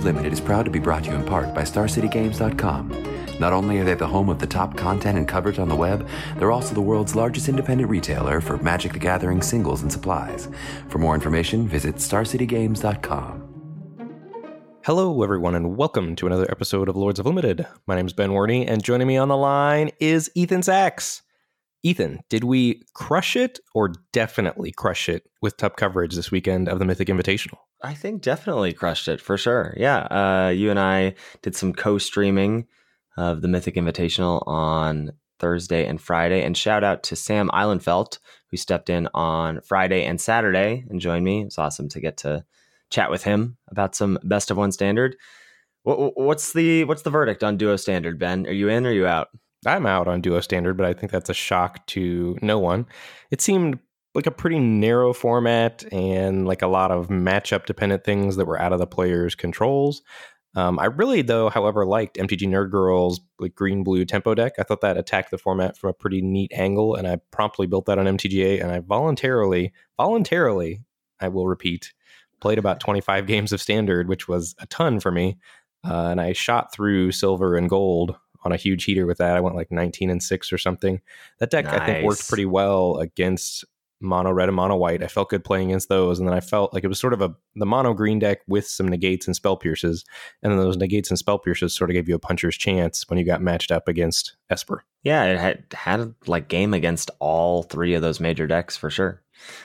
Limited is proud to be brought to you in part by StarCityGames.com. Not only are they the home of the top content and coverage on the web, they're also the world's largest independent retailer for Magic the Gathering singles and supplies. For more information, visit StarCityGames.com. Hello, everyone, and welcome to another episode of Lords of Limited. My name is Ben Warney, and joining me on the line is Ethan Sachs. Ethan, did we crush it or definitely crush it with top coverage this weekend of the Mythic Invitational? I think definitely crushed it for sure. Yeah. Uh, you and I did some co streaming of the Mythic Invitational on Thursday and Friday. And shout out to Sam Eilenfeld, who stepped in on Friday and Saturday and joined me. It's awesome to get to chat with him about some best of one standard. What, what's the what's the verdict on duo standard, Ben? Are you in or are you out? I'm out on Duo Standard, but I think that's a shock to no one. It seemed like a pretty narrow format and like a lot of matchup dependent things that were out of the player's controls. Um, I really, though, however, liked MTG Nerd Girl's like green blue tempo deck. I thought that attacked the format from a pretty neat angle, and I promptly built that on MTGA. And I voluntarily, voluntarily, I will repeat, played about 25 games of Standard, which was a ton for me. Uh, and I shot through silver and gold on a huge heater with that. I went like 19 and 6 or something. That deck I think worked pretty well against mono red and mono white. I felt good playing against those and then I felt like it was sort of a the mono green deck with some negates and spell pierces and then those negates and spell pierces sort of gave you a puncher's chance when you got matched up against Esper. Yeah, it had had like game against all three of those major decks for sure.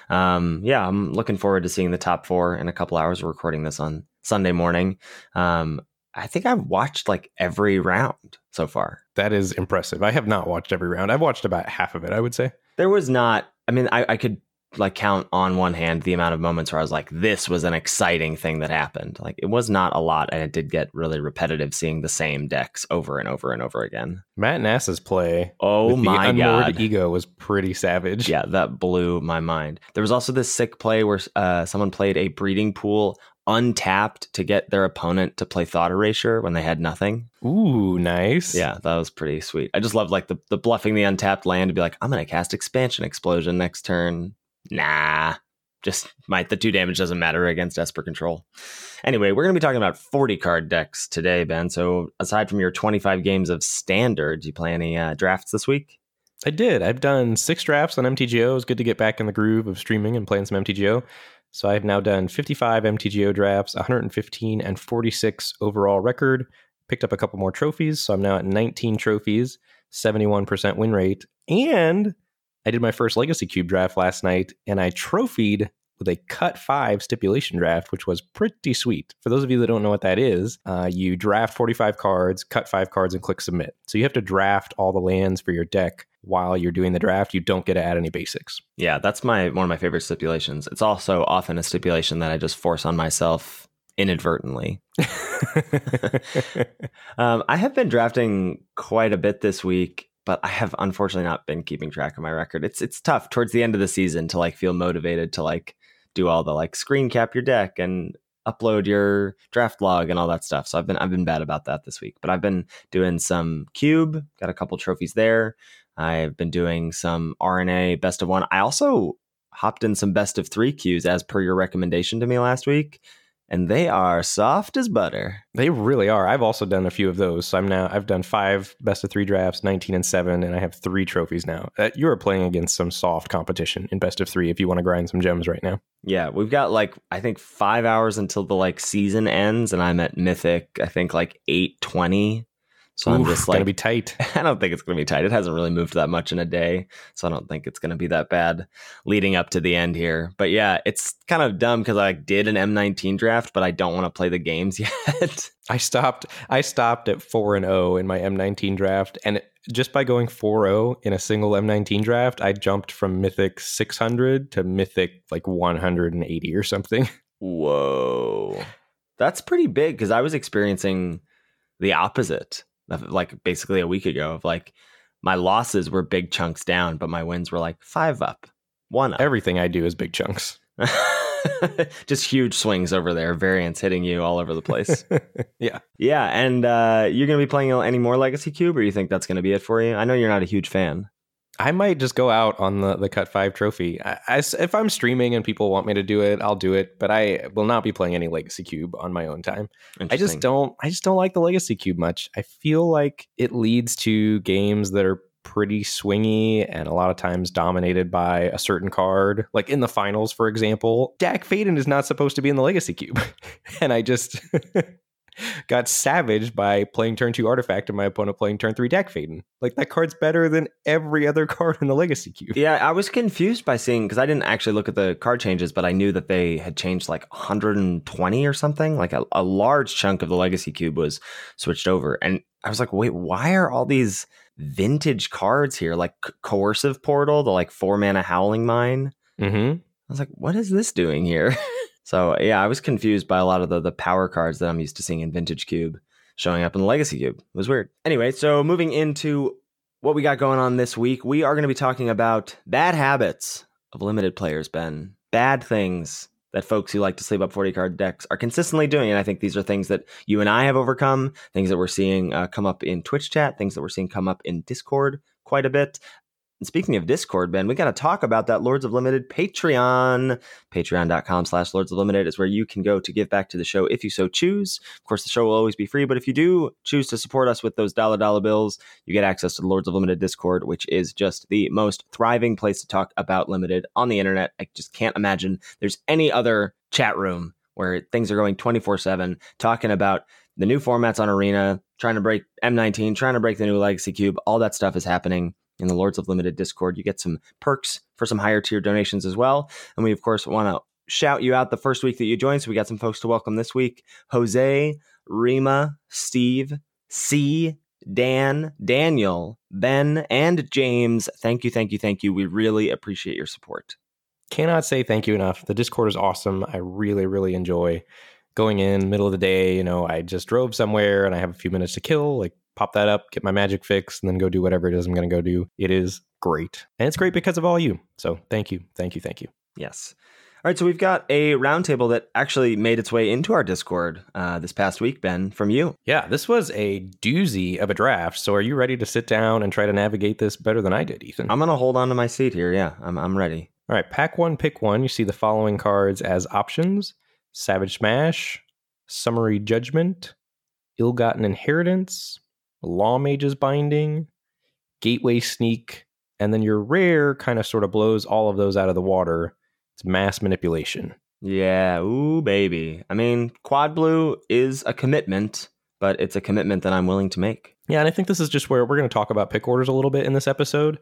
Um, yeah, I'm looking forward to seeing the top four in a couple hours. We're recording this on Sunday morning. Um, I think I've watched like every round so far. That is impressive. I have not watched every round. I've watched about half of it, I would say. There was not. I mean, I, I could like count on one hand the amount of moments where I was like, "This was an exciting thing that happened." Like it was not a lot, and it did get really repetitive seeing the same decks over and over and over again. Matt Nass's play Oh my the god! ego was pretty savage. Yeah, that blew my mind. There was also this sick play where uh, someone played a breeding pool untapped to get their opponent to play thought erasure when they had nothing. Ooh, nice. Yeah, that was pretty sweet. I just love like the, the bluffing the untapped land to be like, I'm gonna cast expansion explosion next turn. Nah. Just might the two damage doesn't matter against Esper control. Anyway, we're gonna be talking about 40 card decks today, Ben. So aside from your 25 games of standard, do you play any uh, drafts this week? I did. I've done six drafts on MTGO. It was good to get back in the groove of streaming and playing some MTGO. So I've now done 55 MTGO drafts, 115 and 46 overall record. Picked up a couple more trophies. So I'm now at 19 trophies, 71% win rate. And I did my first Legacy Cube draft last night and I trophied with a cut five stipulation draft, which was pretty sweet. For those of you that don't know what that is, uh, you draft 45 cards, cut five cards, and click submit. So you have to draft all the lands for your deck while you're doing the draft. You don't get to add any basics. Yeah, that's my one of my favorite stipulations. It's also often a stipulation that I just force on myself inadvertently. um, I have been drafting quite a bit this week, but I have unfortunately not been keeping track of my record. It's it's tough towards the end of the season to like feel motivated to like do all the like screen cap your deck and upload your draft log and all that stuff. So I've been I've been bad about that this week, but I've been doing some cube, got a couple trophies there. I've been doing some RNA best of one. I also hopped in some best of three queues as per your recommendation to me last week. And they are soft as butter. They really are. I've also done a few of those. So I'm now I've done five best of three drafts, 19 and seven, and I have three trophies now. Uh, you are playing against some soft competition in best of three if you want to grind some gems right now. Yeah, we've got like I think five hours until the like season ends, and I'm at Mythic. I think like eight twenty. So I'm just gonna like, be tight. I don't think it's going to be tight. It hasn't really moved that much in a day, so I don't think it's going to be that bad leading up to the end here. But yeah, it's kind of dumb because I did an M19 draft, but I don't want to play the games yet. I stopped. I stopped at four and zero in my M19 draft, and just by going 4-0 in a single M19 draft, I jumped from Mythic 600 to Mythic like 180 or something. Whoa, that's pretty big because I was experiencing the opposite, like basically a week ago. Of like my losses were big chunks down, but my wins were like five up, one up. Everything I do is big chunks. Just huge swings over there, variants hitting you all over the place. yeah. yeah, and uh, you're going to be playing any more Legacy Cube, or you think that's going to be it for you? I know you're not a huge fan. I might just go out on the, the cut five trophy. I, I, if I'm streaming and people want me to do it, I'll do it. But I will not be playing any Legacy Cube on my own time. I just don't. I just don't like the Legacy Cube much. I feel like it leads to games that are pretty swingy and a lot of times dominated by a certain card. Like in the finals, for example, Dack Fayden is not supposed to be in the Legacy Cube, and I just. got savaged by playing turn two artifact and my opponent playing turn three Dack Fayden. Like that card's better than every other card in the Legacy Cube. Yeah, I was confused by seeing because I didn't actually look at the card changes, but I knew that they had changed like 120 or something. Like a, a large chunk of the Legacy Cube was switched over, and I was like, wait, why are all these vintage cards here? Like Co- coercive portal, the like four mana howling mine. Mm-hmm. I was like, what is this doing here? so yeah, I was confused by a lot of the the power cards that I'm used to seeing in Vintage Cube showing up in the Legacy Cube. It was weird. Anyway, so moving into what we got going on this week, we are going to be talking about bad habits of limited players, Ben. Bad things that folks who like to sleep up 40 card decks are consistently doing. And I think these are things that you and I have overcome, things that we're seeing uh, come up in Twitch chat, things that we're seeing come up in Discord quite a bit. And speaking of Discord, Ben, we got to talk about that Lords of Limited Patreon. Patreon.com slash Lords of Limited is where you can go to give back to the show if you so choose. Of course, the show will always be free, but if you do choose to support us with those dollar dollar bills, you get access to the Lords of Limited Discord, which is just the most thriving place to talk about Limited on the internet. I just can't imagine there's any other chat room where things are going 24 7, talking about the new formats on Arena, trying to break M19, trying to break the new Legacy Cube. All that stuff is happening in the Lords of Limited Discord. You get some perks for some higher tier donations as well. And we, of course, want to shout you out the first week that you joined. So we got some folks to welcome this week Jose, Rima, Steve, C, Dan, Daniel, Ben, and James. Thank you, thank you, thank you. We really appreciate your support. Cannot say thank you enough. The Discord is awesome. I really, really enjoy going in middle of the day. You know, I just drove somewhere and I have a few minutes to kill. Like pop that up, get my magic fix, and then go do whatever it is I'm going to go do. It is great. And it's great because of all you. So thank you, thank you, thank you. Yes. All right, so we've got a roundtable that actually made its way into our Discord uh, this past week, Ben, from you. Yeah, this was a doozy of a draft. So are you ready to sit down and try to navigate this better than I did, Ethan? I'm going to hold on to my seat here. Yeah, I'm, I'm ready. All right, pack one, pick one. You see the following cards as options Savage Smash, Summary Judgment, Ill Gotten Inheritance, Lawmage's Binding, Gateway Sneak, and then your rare kind of sort of blows all of those out of the water. It's Mass Manipulation. Yeah, ooh, baby. I mean, Quad Blue is a commitment, but it's a commitment that I'm willing to make. Yeah, and I think this is just where we're going to talk about pick orders a little bit in this episode.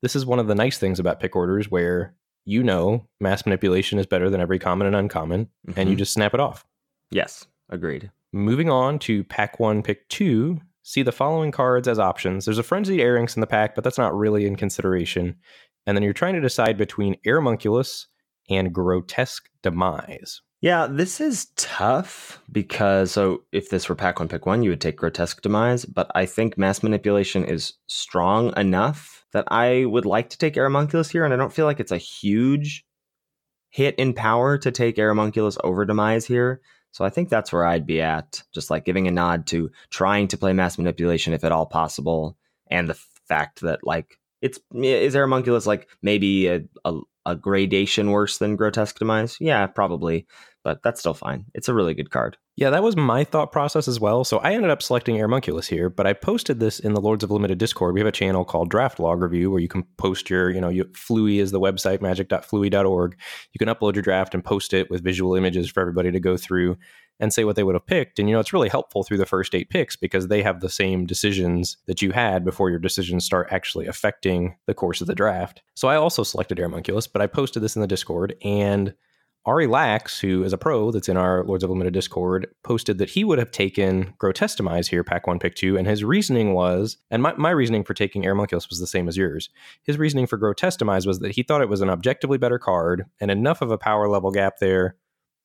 This is one of the nice things about pick orders where you know mass manipulation is better than every common and uncommon, and you Mhm. just snap it off. Yes, agreed. Moving on to pack one, pick two, see the following cards as options. There's a Frenzied Arynx in the pack, but that's not really in consideration. And then you're trying to decide between Aeromunculus and Grotesque Demise. Yeah, this is tough because so if this were pack one, pick one, you would take grotesque demise. But I think mass manipulation is strong enough that I would like to take Aeromunculus here, and I don't feel like it's a huge hit in power to take Aeromunculus over demise here. So I think that's where I'd be at, just like giving a nod to trying to play mass manipulation if at all possible, and the fact that like it's is Aeromunculus like maybe a, a a gradation worse than grotesque demise? Yeah, probably but that's still fine. It's a really good card. Yeah, that was my thought process as well. So I ended up selecting Aeromunculus here, but I posted this in the Lords of Limited Discord. We have a channel called Draft Log Review where you can post your, you know, you, Flooey is the website, magic.flooey.org. You can upload your draft and post it with visual images for everybody to go through and say what they would have picked. And, you know, it's really helpful through the first eight picks because they have the same decisions that you had before your decisions start actually affecting the course of the draft. So I also selected Aeromunculus, but I posted this in the Discord and Ari Lax, who is a pro that's in our Lords of Limited Discord, posted that he would have taken Grotesque Demise here, pack one, pick two. And his reasoning was, and my, my reasoning for taking Aeromunculus was the same as yours. His reasoning for Grotesque Demise was that he thought it was an objectively better card and enough of a power level gap there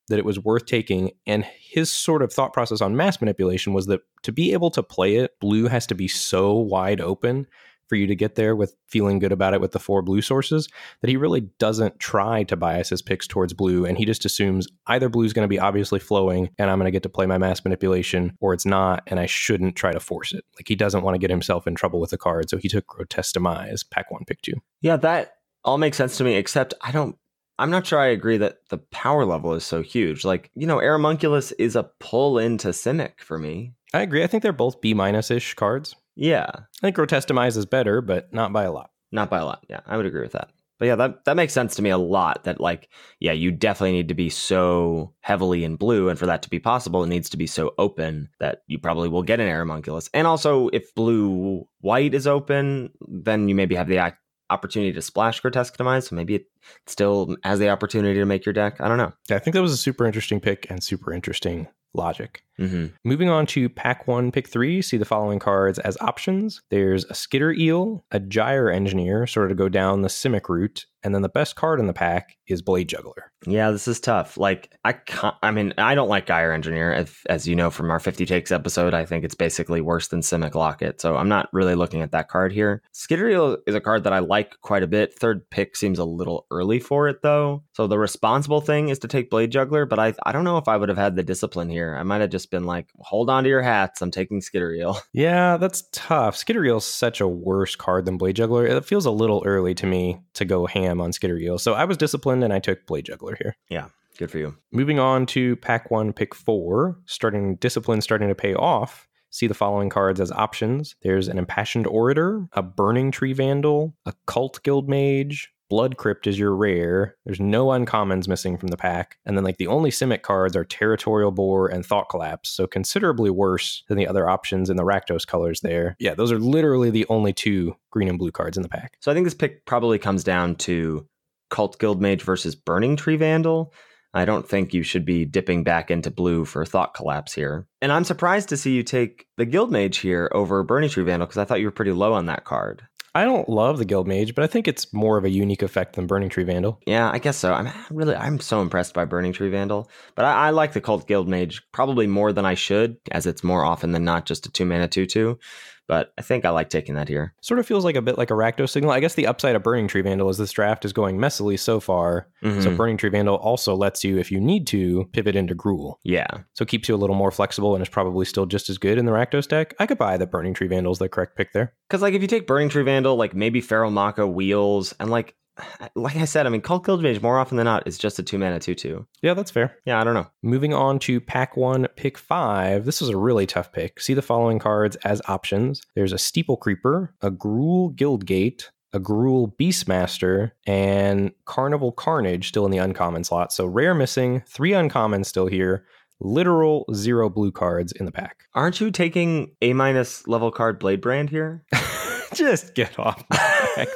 that it was worth taking. And his sort of thought process on mass manipulation was that to be able to play it, blue has to be so wide open for you to get there with feeling good about it with the four blue sources that he really doesn't try to bias his picks towards blue and he just assumes either blue is going to be obviously flowing and I'm going to get to play my mass manipulation or it's not and I shouldn't try to force it. Like he doesn't want to get himself in trouble with the card so he took Grotesque Demise pack 1 pick 2. Yeah, that all makes sense to me except I don't I'm not sure I agree that the power level is so huge. Like, you know, Aeromunculus is a pull into Simic for me. I agree. I think they're both B minus ish cards. Yeah. I think Grotesque Demise is better, but not by a lot. Not by a lot. Yeah, I would agree with that. But yeah, that, that makes sense to me a lot that like, yeah, you definitely need to be so heavily in blue. And for that to be possible, it needs to be so open that you probably will get an Aeromunculus. And also if blue white is open, then you maybe have the opportunity to splash Grotesque Demise. So maybe it still has the opportunity to make your deck. I don't know. Yeah, I think that was a super interesting pick and super interesting logic. Mm-hmm. Moving on to pack one, pick three, see the following cards as options. There's a Skitter Eel, a Gyre Engineer, sort of to go down the Simic route, and then the best card in the pack is Blade Juggler. Yeah, this is tough. Like I can't, I mean, I don't like Gyre Engineer. If, as you know from our 50 takes episode, I think it's basically worse than Simic Locket. So I'm not really looking at that card here. Skitter Eel is a card that I like quite a bit. Third pick seems a little early for it though. So the responsible thing is to take Blade Juggler, but I I don't know if I would have had the discipline here. I might have just been like, hold on to your hats. I'm taking Skitter Eel. Yeah, that's tough. Skitter Eel's such a worse card than Blade Juggler. It feels a little early to me to go ham on Skitter Eel. So I was disciplined and I took Blade Juggler here. Yeah. Good for you. Moving on to pack one, pick four, starting discipline starting to pay off. See the following cards as options. There's an Impassioned Orator, a Burning Tree Vandal, a Cult Guildmage, Blood Crypt is your rare. There's no uncommons missing from the pack. And then, like, the only Simic cards are Territorial Boar and Thought Collapse, so considerably worse than the other options in the Rakdos colors there. Yeah, those are literally the only two green and blue cards in the pack. So I think this pick probably comes down to Cult Guildmage versus Burning Tree Vandal. I don't think you should be dipping back into blue for Thought Collapse here. And I'm surprised to see you take the Guild Mage here over Burning Tree Vandal because I thought you were pretty low on that card. I don't love the Guild Mage, but I think it's more of a unique effect than Burning Tree Vandal. Yeah, I guess so. I'm really, I'm so impressed by Burning Tree Vandal, but I, I like the Cult Guildmage probably more than I should, as it's more often than not just a two mana two two but I think I like taking that here. Sort of feels like a bit like a Rakdos signal. I guess the upside of Burning Tree Vandal is this draft is going messily so far. Mm-hmm. So Burning Tree Vandal also lets you, if you need to, pivot into Gruul. Yeah. So it keeps you a little more flexible and is probably still just as good in the Rakdos deck. I could buy the Burning Tree Vandal's the correct pick there. Because like if you take Burning Tree Vandal, like maybe Feral Maaka wheels, and like like I said, I mean, Cult Guildmage more often than not is just a two mana two two. Yeah, that's fair. Yeah, I don't know. Moving on to pack one, pick five. This was a really tough pick. See the following cards as options. There's a Steeple Creeper, a Gruul Guildgate, a Gruul Beastmaster, and Carnival Carnage still in the uncommon slot. So rare missing, three uncommons still here. Literal zero blue cards in the pack. Aren't you taking A minus level card Blade Brand here? Just get off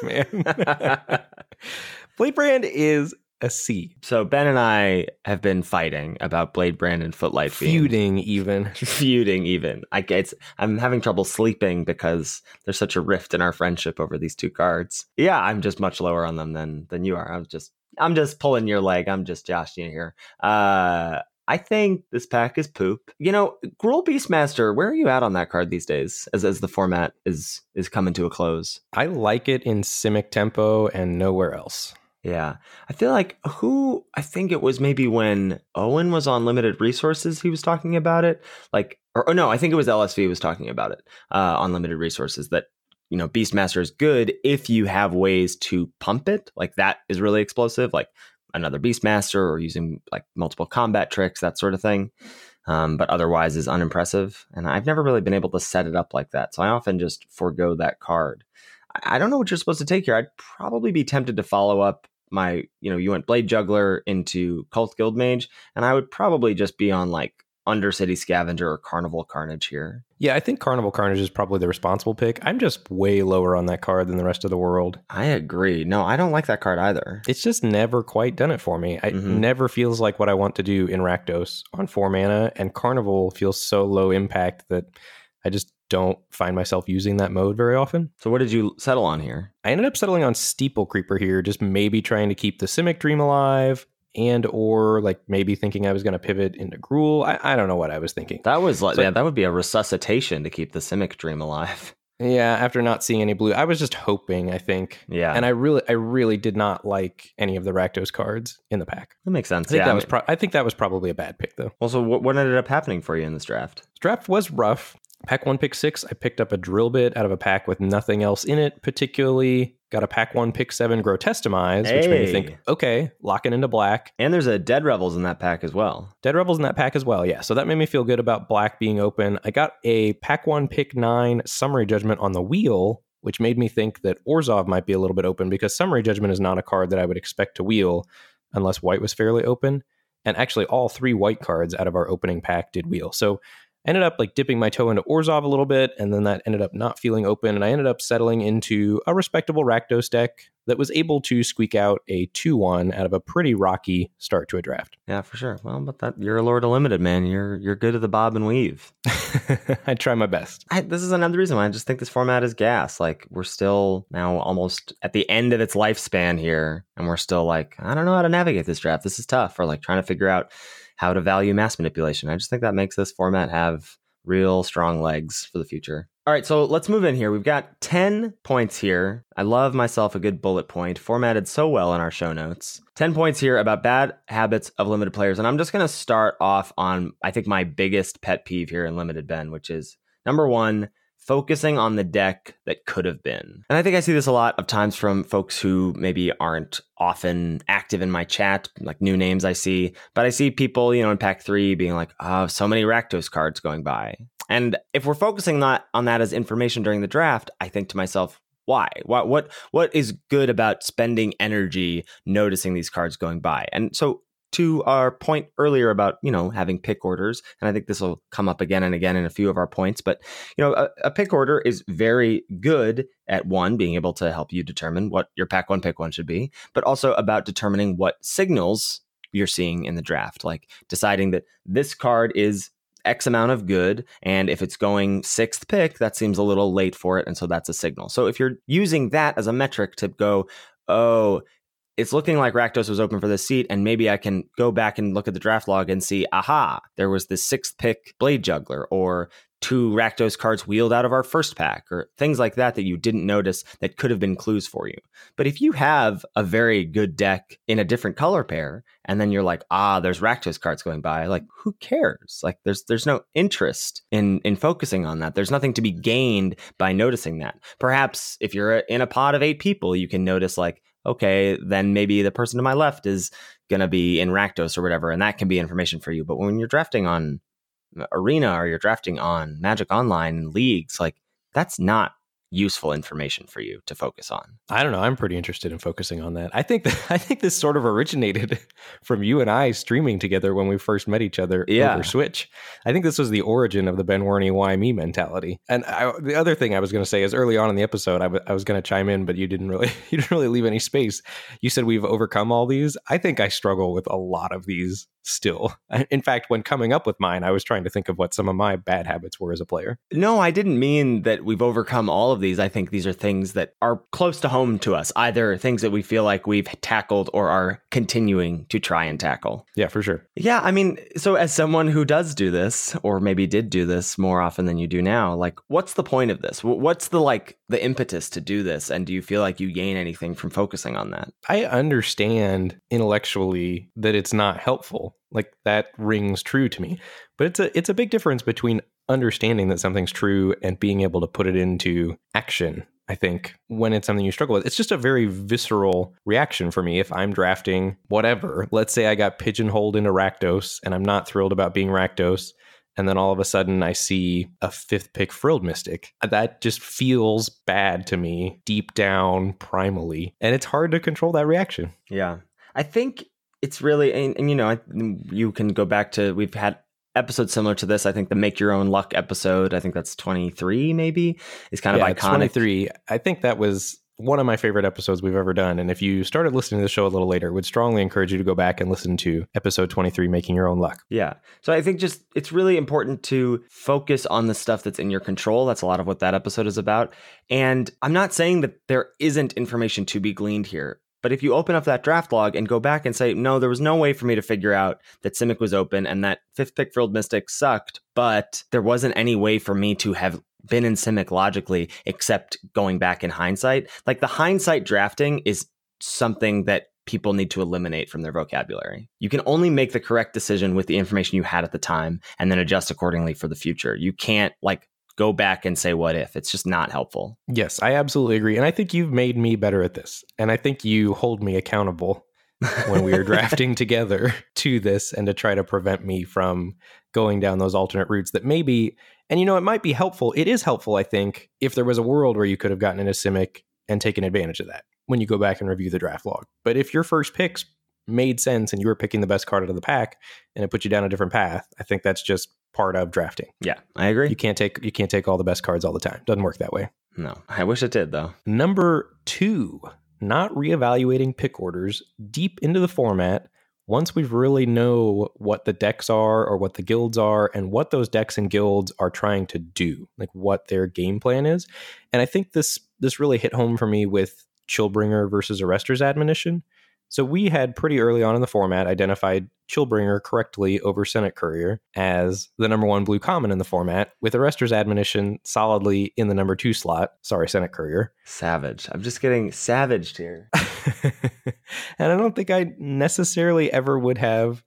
man. Blade Brand is a C. So Ben and I have been fighting about Blade Brand and Footlight. Feuding even. Feuding even. I it's I'm having trouble sleeping because there's such a rift in our friendship over these two cards. Yeah, I'm just much lower on them than than you are. I'm just I'm just pulling your leg. I'm just joshing you here. Uh I think this pack is poop. You know, Gruul Beastmaster, where are you at on that card these days as, as the format is is coming to a close? I like it in Simic tempo and nowhere else. Yeah. I feel like who I think it was maybe when Owen was on limited resources, he was talking about it. Like or, or no, I think it was LSV was talking about it uh, on limited resources that you know Beastmaster is good if you have ways to pump it. Like that is really explosive. Like another Beastmaster or using like multiple combat tricks, that sort of thing. Um, but otherwise is unimpressive. And I've never really been able to set it up like that. So I often just forego that card. I, I don't know what you're supposed to take here. I'd probably be tempted to follow up my, you know, you went Blade Juggler into Cult Guildmage, and I would probably just be on like Undercity Scavenger or Carnival Carnage here. Yeah, I think Carnival Carnage is probably the responsible pick. I'm just way lower on that card than the rest of the world. I agree. No, I don't like that card either. It's just never quite done it for me. It Mhm. never feels like what I want to do in Rakdos on four mana, and Carnival feels so low impact that I just don't find myself using that mode very often. So what did you settle on here? I ended up settling on Steeple Creeper here, just maybe trying to keep the Simic Dream alive, and or like maybe thinking I was going to pivot into Gruul. I, I don't know what I was thinking. That was like So- yeah, that would be a resuscitation to keep the Simic dream alive. Yeah, after not seeing any blue, I was just hoping. I think, Yeah. and I really, I really did not like any of the Rakdos cards in the pack. that makes sense. I think yeah, that I was, mean- pro- I think that was probably a bad pick though. well, so what, what ended up happening for you in this draft? Draft was rough. Pack one, pick six. I picked up a drill bit out of a pack with nothing else in it, particularly. Got a pack one, pick seven, grotesque demise, which made me think, okay, locking into black. And there's a Dead Revels in that pack as well. Dead Revels in that pack as well. Yeah. So that made me feel good about black being open. I got a pack one, pick nine summary judgment on the wheel, which made me think that Orzhov might be a little bit open because summary judgment is not a card that I would expect to wheel unless white was fairly open. And actually, all three white cards out of our opening pack did wheel. So ended up like dipping my toe into Orzhov a little bit, and then that ended up not feeling open. And I ended up settling into a respectable Rakdos deck that was able to squeak out a 2 1 out of a pretty rocky start to a draft. Yeah, for sure. Well, but that you're a Lord of Limited, man. You're you're good at the bob and weave. I try my best. I, this is another reason why I just think this format is gas. Like we're still now almost at the end of its lifespan here, and we're still like, I don't know how to navigate this draft. This is tough. Or like trying to figure out how to value mass manipulation. I just think that makes this format have real strong legs for the future. All right, so let's move in here. We've got 10 points here. I love myself a good bullet point, formatted so well in our show notes. 10 points here about bad habits of limited players. And I'm just going to start off on, I think, my biggest pet peeve here in Limited Ben, which is number one, focusing on the deck that could have been. And I think I see this a lot of times from folks who maybe aren't often active in my chat, like new names I see, but I see people, you know, in pack three being like, oh, so many Rakdos cards going by. And if we're focusing not on that as information during the draft, I think to myself, why? What what what is good about spending energy noticing these cards going by? And so to our point earlier about you know having pick orders, and I think this will come up again and again in a few of our points, but you know a, a pick order is very good at one being able to help you determine what your pack one pick one should be, but also about determining what signals you're seeing in the draft, like deciding that this card is X amount of good. And if it's going sixth pick, that seems a little late for it. And so that's a signal. So if you're using that as a metric to go, oh, it's looking like Rakdos was open for this seat, and maybe I can go back and look at the draft log and see, aha, there was this sixth pick Blade Juggler, or two Rakdos cards wheeled out of our first pack, or things like that that you didn't notice that could have been clues for you. But if you have a very good deck in a different color pair, and then you're like, ah, there's Rakdos cards going by, like who cares? Like there's there's no interest in in focusing on that. There's nothing to be gained by noticing that. Perhaps if you're in a pod of eight people, you can notice like, okay, then maybe the person to my left is gonna be in Rakdos or whatever, and that can be information for you. But when you're drafting on uh, Arena or you're drafting on Magic Online leagues, like that's not useful information for you to focus on. I don't know. I'm pretty interested in focusing on that. I think that, I think this sort of originated from you and I streaming together when we first met each other Yeah. over Switch. I think this was the origin of the Ben Warney why me mentality. And I, the other thing I was going to say is early on in the episode, I, w- I was going to chime in, but you didn't really you didn't really leave any space. You said we've overcome all these. I think I struggle with a lot of these still. In fact, when coming up with mine, I was trying to think of what some of my bad habits were as a player. No, I didn't mean that we've overcome all of these. I think these are things that are close to home to us, either things that we feel like we've tackled or are continuing to try and tackle. Yeah, for sure. Yeah, I mean, so as someone who does do this, or maybe did do this more often than you do now, like, what's the point of this? What's the like the impetus to do this? And do you feel like you gain anything from focusing on that? I understand intellectually that it's not helpful. Like that rings true to me. But it's a it's a big difference between understanding that something's true and being able to put it into action I think, when it's something you struggle with. It's just a very visceral reaction for me if I'm drafting whatever. Let's say I got pigeonholed into Rakdos and I'm not thrilled about being Rakdos. And then all of a sudden I see a fifth pick Frilled Mystic. That just feels bad to me deep down primally. And it's hard to control that reaction. Yeah. I think it's really, and, and you know, you can go back to, we've had episodes similar to this. I think the Make Your Own Luck episode, I think that's 23 maybe, is kind yeah, of iconic. 23. I think that was one of my favorite episodes we've ever done. And if you started listening to the show a little later, would strongly encourage you to go back and listen to episode 23, Making Your Own Luck. Yeah. So I think just it's really important to focus on the stuff that's in your control. That's a lot of what that episode is about. And I'm not saying that there isn't information to be gleaned here. But if you open up that draft log and go back and say, no, there was no way for me to figure out that Simic was open and that fifth pick Frilled Mystic sucked, but there wasn't any way for me to have been in Simic logically, except going back in hindsight. Like the hindsight drafting is something that people need to eliminate from their vocabulary. You can only make the correct decision with the information you had at the time and then adjust accordingly for the future. You can't like go back and say what if. It's just not helpful. Yes, I absolutely agree. And I think you've made me better at this. And I think you hold me accountable when we are drafting together to this and to try to prevent me from going down those alternate routes that maybe and you know it might be helpful it is helpful i think if there was a world where you could have gotten into simic and taken advantage of that when you go back and review the draft log but if your first picks made sense and you were picking the best card out of the pack and it put you down a different path i think that's just part of drafting. Yeah i agree. You can't take you can't take all the best cards all the time. Doesn't work that way. No i wish it did though. Number two not reevaluating pick orders deep into the format once we really know what the decks are or what the guilds are and what those decks and guilds are trying to do like what their game plan is. And i think this this really hit home for me with chillbringer versus arrester's admonition so we had pretty early on in the format identified Chillbringer correctly over Senate Courier as the number one blue common in the format, with Arrester's Admonition solidly in the number two slot. Sorry, Senate Courier. Savage. I'm just getting savaged here. and I don't think I necessarily ever would have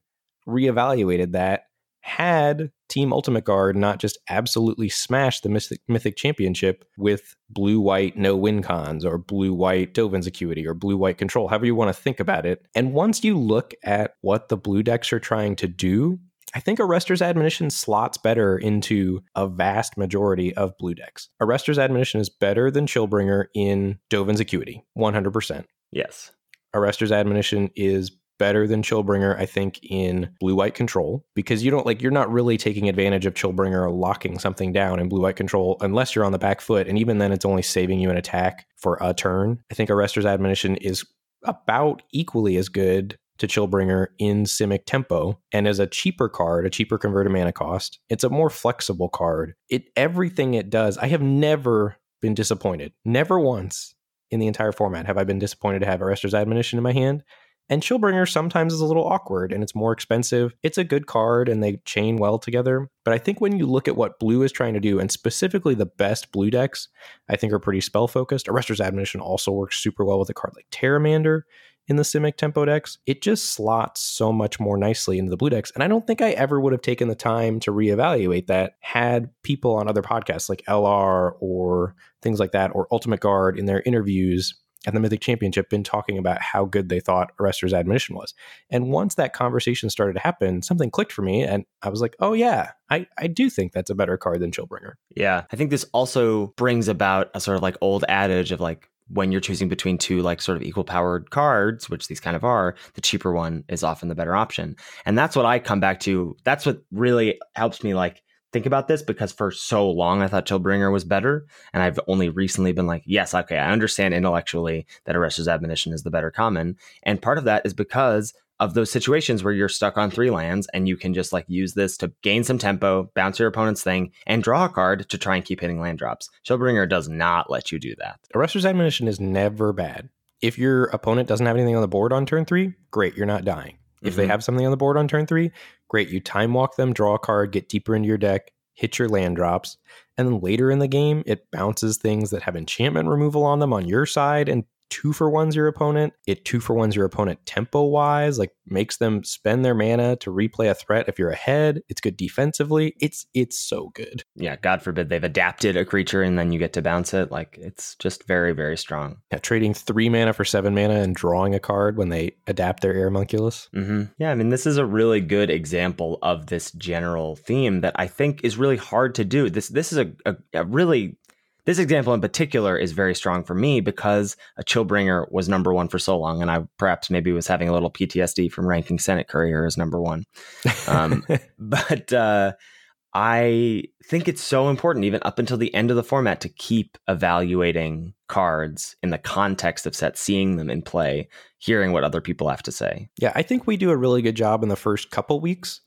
reevaluated that had Team Ultimate Guard not just absolutely smashed the Mythic, Mythic Championship with blue white no win cons or blue white Dovin's Acuity or blue white control, however you want to think about it. And once you look at what the blue decks are trying to do, I think Arrester's Admonition slots better into a vast majority of blue decks. Arrester's Admonition is better than Chillbringer in Dovin's Acuity, 100%. Yes. Arrester's Admonition is better than Chillbringer, I think, in blue white control because you don't like you're not really taking advantage of Chillbringer locking something down in blue white control unless you're on the back foot. And even then, it's only saving you an attack for a turn. I think Arrester's Admonition is about equally as good to Chillbringer in Simic Tempo and as a cheaper card, a cheaper converted mana cost. It's a more flexible card. It everything it does, I have never been disappointed. Never once in the entire format have I been disappointed to have Arrester's Admonition in my hand. And Chillbringer sometimes is a little awkward and it's more expensive. It's a good card and they chain well together. But I think when you look at what blue is trying to do, and specifically the best blue decks, I think are pretty spell focused. Arrester's Admonition also works super well with a card like Pteramander in the Simic Tempo decks. It just slots so much more nicely into the blue decks. And I don't think I ever would have taken the time to reevaluate that had people on other podcasts like LR or things like that, or Ultimate Guard in their interviews at the Mythic Championship been talking about how good they thought Arrester's admonition was. And once that conversation started to happen, something clicked for me and I was like, oh yeah, I, I do think that's a better card than Chillbringer. Yeah. I think this also brings about a sort of like old adage of like when you're choosing between two like sort of equal powered cards, which these kind of are, the cheaper one is often the better option. And that's what I come back to. That's what really helps me like think about this because for so long I thought Chillbringer was better. And I've only recently been like, yes, okay, I understand intellectually that Arrester's Admonition is the better common. And part of that is because of those situations where you're stuck on three lands and you can just like use this to gain some tempo, bounce your opponent's thing, and draw a card to try and keep hitting land drops. Chillbringer does not let you do that. Arrester's Admonition is never bad. If your opponent doesn't have anything on the board on turn three, great, you're not dying. If mm-hmm. they have something on the board on turn three, great. You time walk them, draw a card, get deeper into your deck, hit your land drops, and then later in the game, it bounces things that have enchantment removal on them on your side and two for ones your opponent. It two for ones your opponent tempo wise, like makes them spend their mana to replay a threat if you're ahead. It's good defensively. It's it's so good. Yeah, God forbid they've adapted a creature and then you get to bounce it. Like it's just very, very strong. Yeah, trading three mana for seven mana and drawing a card when they adapt their Aeromunculus. Mm-hmm. Yeah, I mean, this is a really good example of this general theme that I think is really hard to do. This this is a, a, a really this example in particular is very strong for me because a Chillbringer was number one for so long, and I perhaps maybe was having a little PTSD from ranking Senate Courier as number one. Um, but uh, I think it's so important, even up until the end of the format, to keep evaluating cards in the context of sets, seeing them in play, hearing what other people have to say. Yeah, I think we do a really good job in the first couple weeks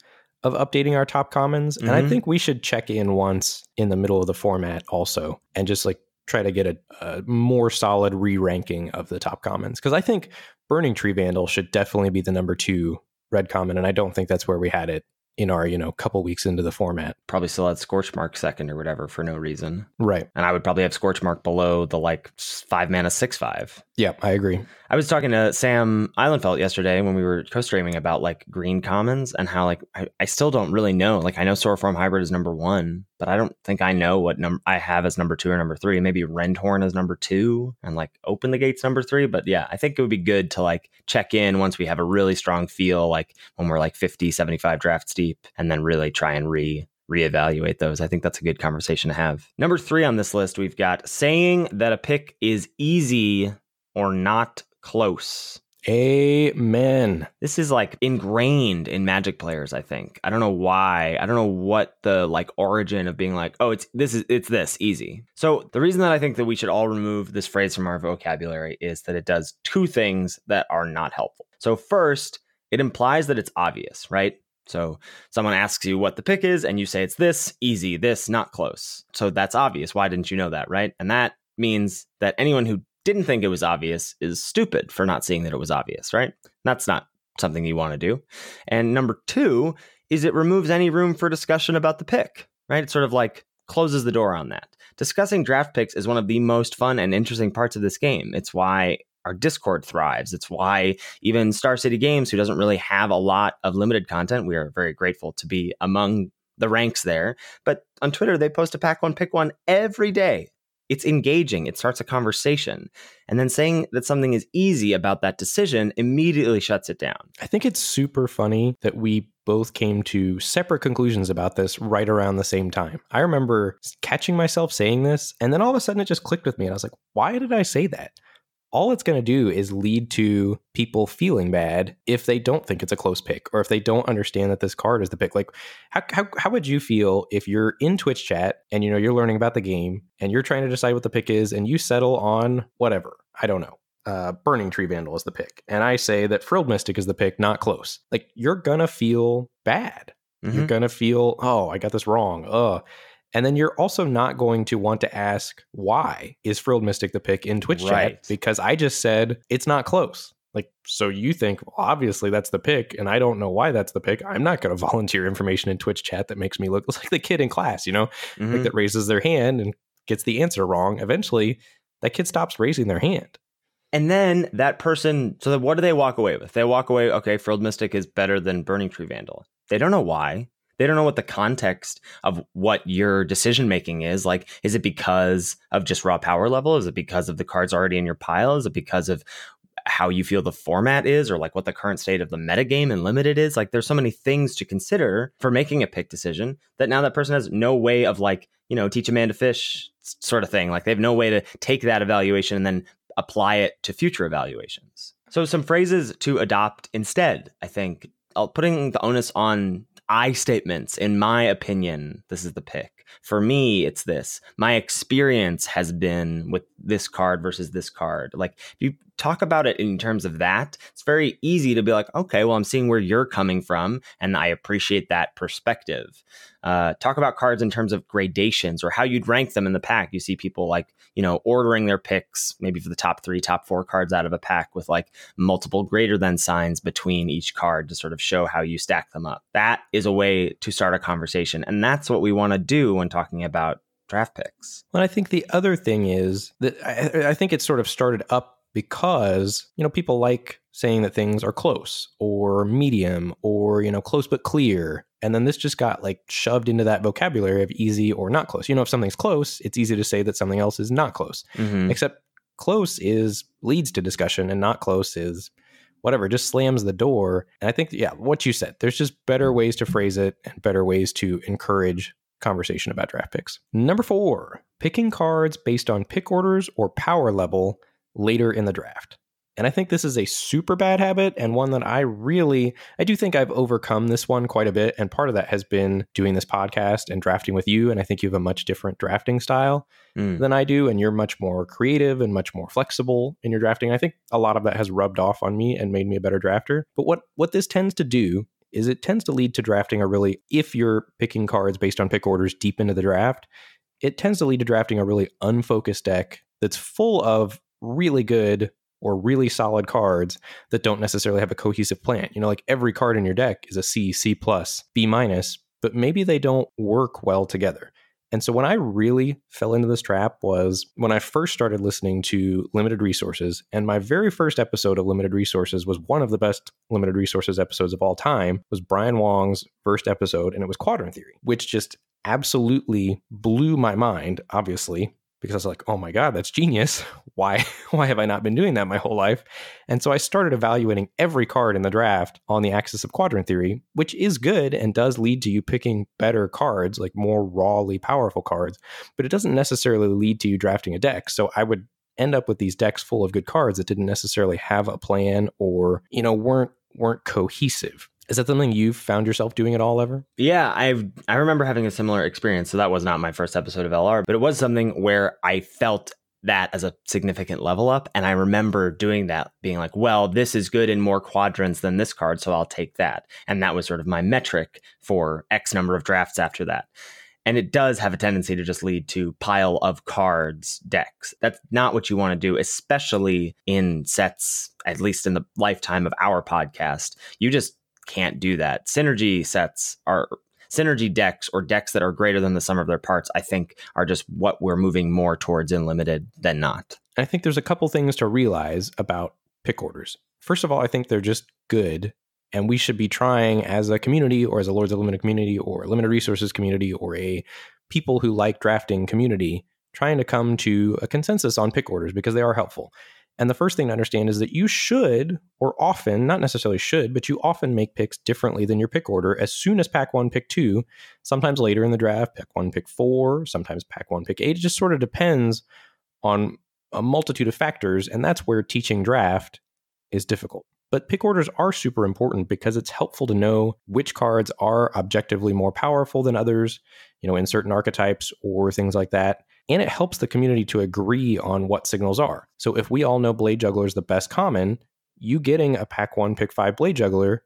of updating our top commons. And I Mhm. think we should check in once in the middle of the format also and just like try to get a, a more solid re ranking of the top commons. Because I think Burning Tree Vandal should definitely be the number two red common. And I don't think that's where we had it in our, you know, couple weeks into the format. Probably still had Scorchmark second or whatever for no reason. Right. And I would probably have Scorchmark below the like five mana six five. Yeah, I agree. I was talking to Sam Islandfelt yesterday when we were co-streaming about like green commons and how like I, I still don't really know. Like I know Sauroform Hybrid is number one, but I don't think I know what number I have as number two or number three. Maybe Rendhorn as number two and like Open the Gates number three. But yeah, I think it would be good to like check in once we have a really strong feel, like when we're like 50, 75 drafts deep, and then really try and re reevaluate those. I think that's a good conversation to have. Number three on this list, we've got saying that a pick is easy or not close. Amen. This is like ingrained in Magic players, I think. I don't know why. I don't know what the like origin of being like, oh, it's this is it's this easy. So the reason that I think that we should all remove this phrase from our vocabulary is that it does two things that are not helpful. So first, it implies that it's obvious, right? So someone asks you what the pick is, and you say it's this, easy, this, not close. So that's obvious. Why didn't you know that, right? And that means that anyone who didn't think it was obvious is stupid for not seeing that it was obvious, right? That's not something you want to do. And number two is it removes any room for discussion about the pick, right? It sort of like closes the door on that. Discussing draft picks is one of the most fun and interesting parts of this game. It's why our Discord thrives. It's why even Star City Games, who doesn't really have a lot of limited content, we are very grateful to be among the ranks there. But on Twitter, they post a pack one, pick one every day. It's engaging. It starts a conversation. And then saying that something is easy about that decision immediately shuts it down. I think it's super funny that we both came to separate conclusions about this right around the same time. I remember catching myself saying this, and then all of a sudden it just clicked with me. And I was like, why did I say that? All it's going to do is lead to people feeling bad if they don't think it's a close pick or if they don't understand that this card is the pick. Like, how, how, how would you feel if you're in Twitch chat and you know you're learning about the game and you're trying to decide what the pick is and you settle on whatever? I don't know uh, Burning Tree Vandal is the pick, and I say that Frilled Mystic is the pick, not close. Like you're gonna feel bad. You're Mhm. gonna feel, oh, I got this wrong. Ugh. And then you're also not going to want to ask why is Frilled Mystic the pick in Twitch Right. chat because I just said it's not close. Like, so you think well, obviously that's the pick, and I don't know why that's the pick. I'm not going to volunteer information in Twitch chat that makes me look like the kid in class, you know, Mhm. like that raises their hand and gets the answer wrong. Eventually, that kid stops raising their hand. And then that person, so what do they walk away with? They walk away, okay, Frilled Mystic is better than Burning Tree Vandal. They don't know why. They don't know what the context of what your decision making is. Like, is it because of just raw power level? Is it because of the cards already in your pile? Is it because of how you feel the format is or like what the current state of the metagame and limited is? Like, there's so many things to consider for making a pick decision that now that person has no way of like, you know, teach a man to fish sort of thing. Like, they have no way to take that evaluation and then apply it to future evaluations. So, some phrases to adopt instead, I think, putting the onus on I statements. In my opinion, this is the pick. For me, it's this. My experience has been with this card versus this card. Like, if you talk about it in terms of that, it's very easy to be like, okay, well, I'm seeing where you're coming from, and I appreciate that perspective. Uh, talk about cards in terms of gradations or how you'd rank them in the pack. You see people like, you know, ordering their picks maybe for the top three, top four cards out of a pack with like multiple greater than signs between each card to sort of show how you stack them up. That is a way to start a conversation. And that's what we want to do when talking about draft picks. Well, I think the other thing is that I, I think it sort of started up because, you know, people like saying that things are close or medium or, you know, close but clear. And then this just got like shoved into that vocabulary of easy or not close. You know, if something's close, it's easy to say that something else is not close. Mhm. Except close is leads to discussion and not close is whatever, just slams the door. And I think, yeah, what you said, there's just better ways to phrase it and better ways to encourage conversation about draft picks. Number four, picking cards based on pick orders or power level later in the draft. And I think this is a super bad habit and one that I really, I do think I've overcome this one quite a bit. And part of that has been doing this podcast and drafting with you. And I think you have a much different drafting style Mm. than I do, and you're much more creative and much more flexible in your drafting. I think a lot of that has rubbed off on me and made me a better drafter. But what what this tends to do is it tends to lead to drafting a really if you're picking cards based on pick orders deep into the draft, it tends to lead to drafting a really unfocused deck that's full of really good or really solid cards that don't necessarily have a cohesive plan. You know, like every card in your deck is a C, C plus, B minus, but maybe they don't work well together. And so when I really fell into this trap was when I first started listening to Limited Resources. And my very first episode of Limited Resources was one of the best Limited Resources episodes of all time, was Brian Wong's first episode, and it was Quadrant Theory, which just absolutely blew my mind, obviously, because I was like, oh my God, that's genius. Why why have I not been doing that my whole life? And so I started evaluating every card in the draft on the axis of quadrant theory, which is good and does lead to you picking better cards, like more rawly powerful cards, but it doesn't necessarily lead to you drafting a deck. So I would end up with these decks full of good cards that didn't necessarily have a plan or, you know, weren't weren't cohesive. Is that something you've found yourself doing at all ever? Yeah, I I remember having a similar experience. So that was not my first episode of LR, but it was something where I felt that as a significant level up. And I remember doing that, being like, well, this is good in more quadrants than this card, so I'll take that. And that was sort of my metric for X number of drafts after that. And it does have a tendency to just lead to pile of cards decks. That's not what you want to do, especially in sets, at least in the lifetime of our podcast. You just can't do that. Synergy sets are synergy decks or decks that are greater than the sum of their parts, I think, are just what we're moving more towards in limited than not. I think there's a couple things to realize about pick orders. First of all, I think they're just good. And we should be trying as a community or as a Lords of Limited community or a limited resources community or a people who like drafting community, trying to come to a consensus on pick orders because they are helpful. And the first thing to understand is that you should, or often, not necessarily should, but you often make picks differently than your pick order as soon as pack one, pick two, sometimes later in the draft, pick one, pick four, sometimes pack one, pick eight. It just sort of depends on a multitude of factors. And that's where teaching draft is difficult. But pick orders are super important because it's helpful to know which cards are objectively more powerful than others, you know, in certain archetypes or things like that. And it helps the community to agree on what signals are. So if we all know Blade Juggler is the best common, you getting a pack one, pick five Blade Juggler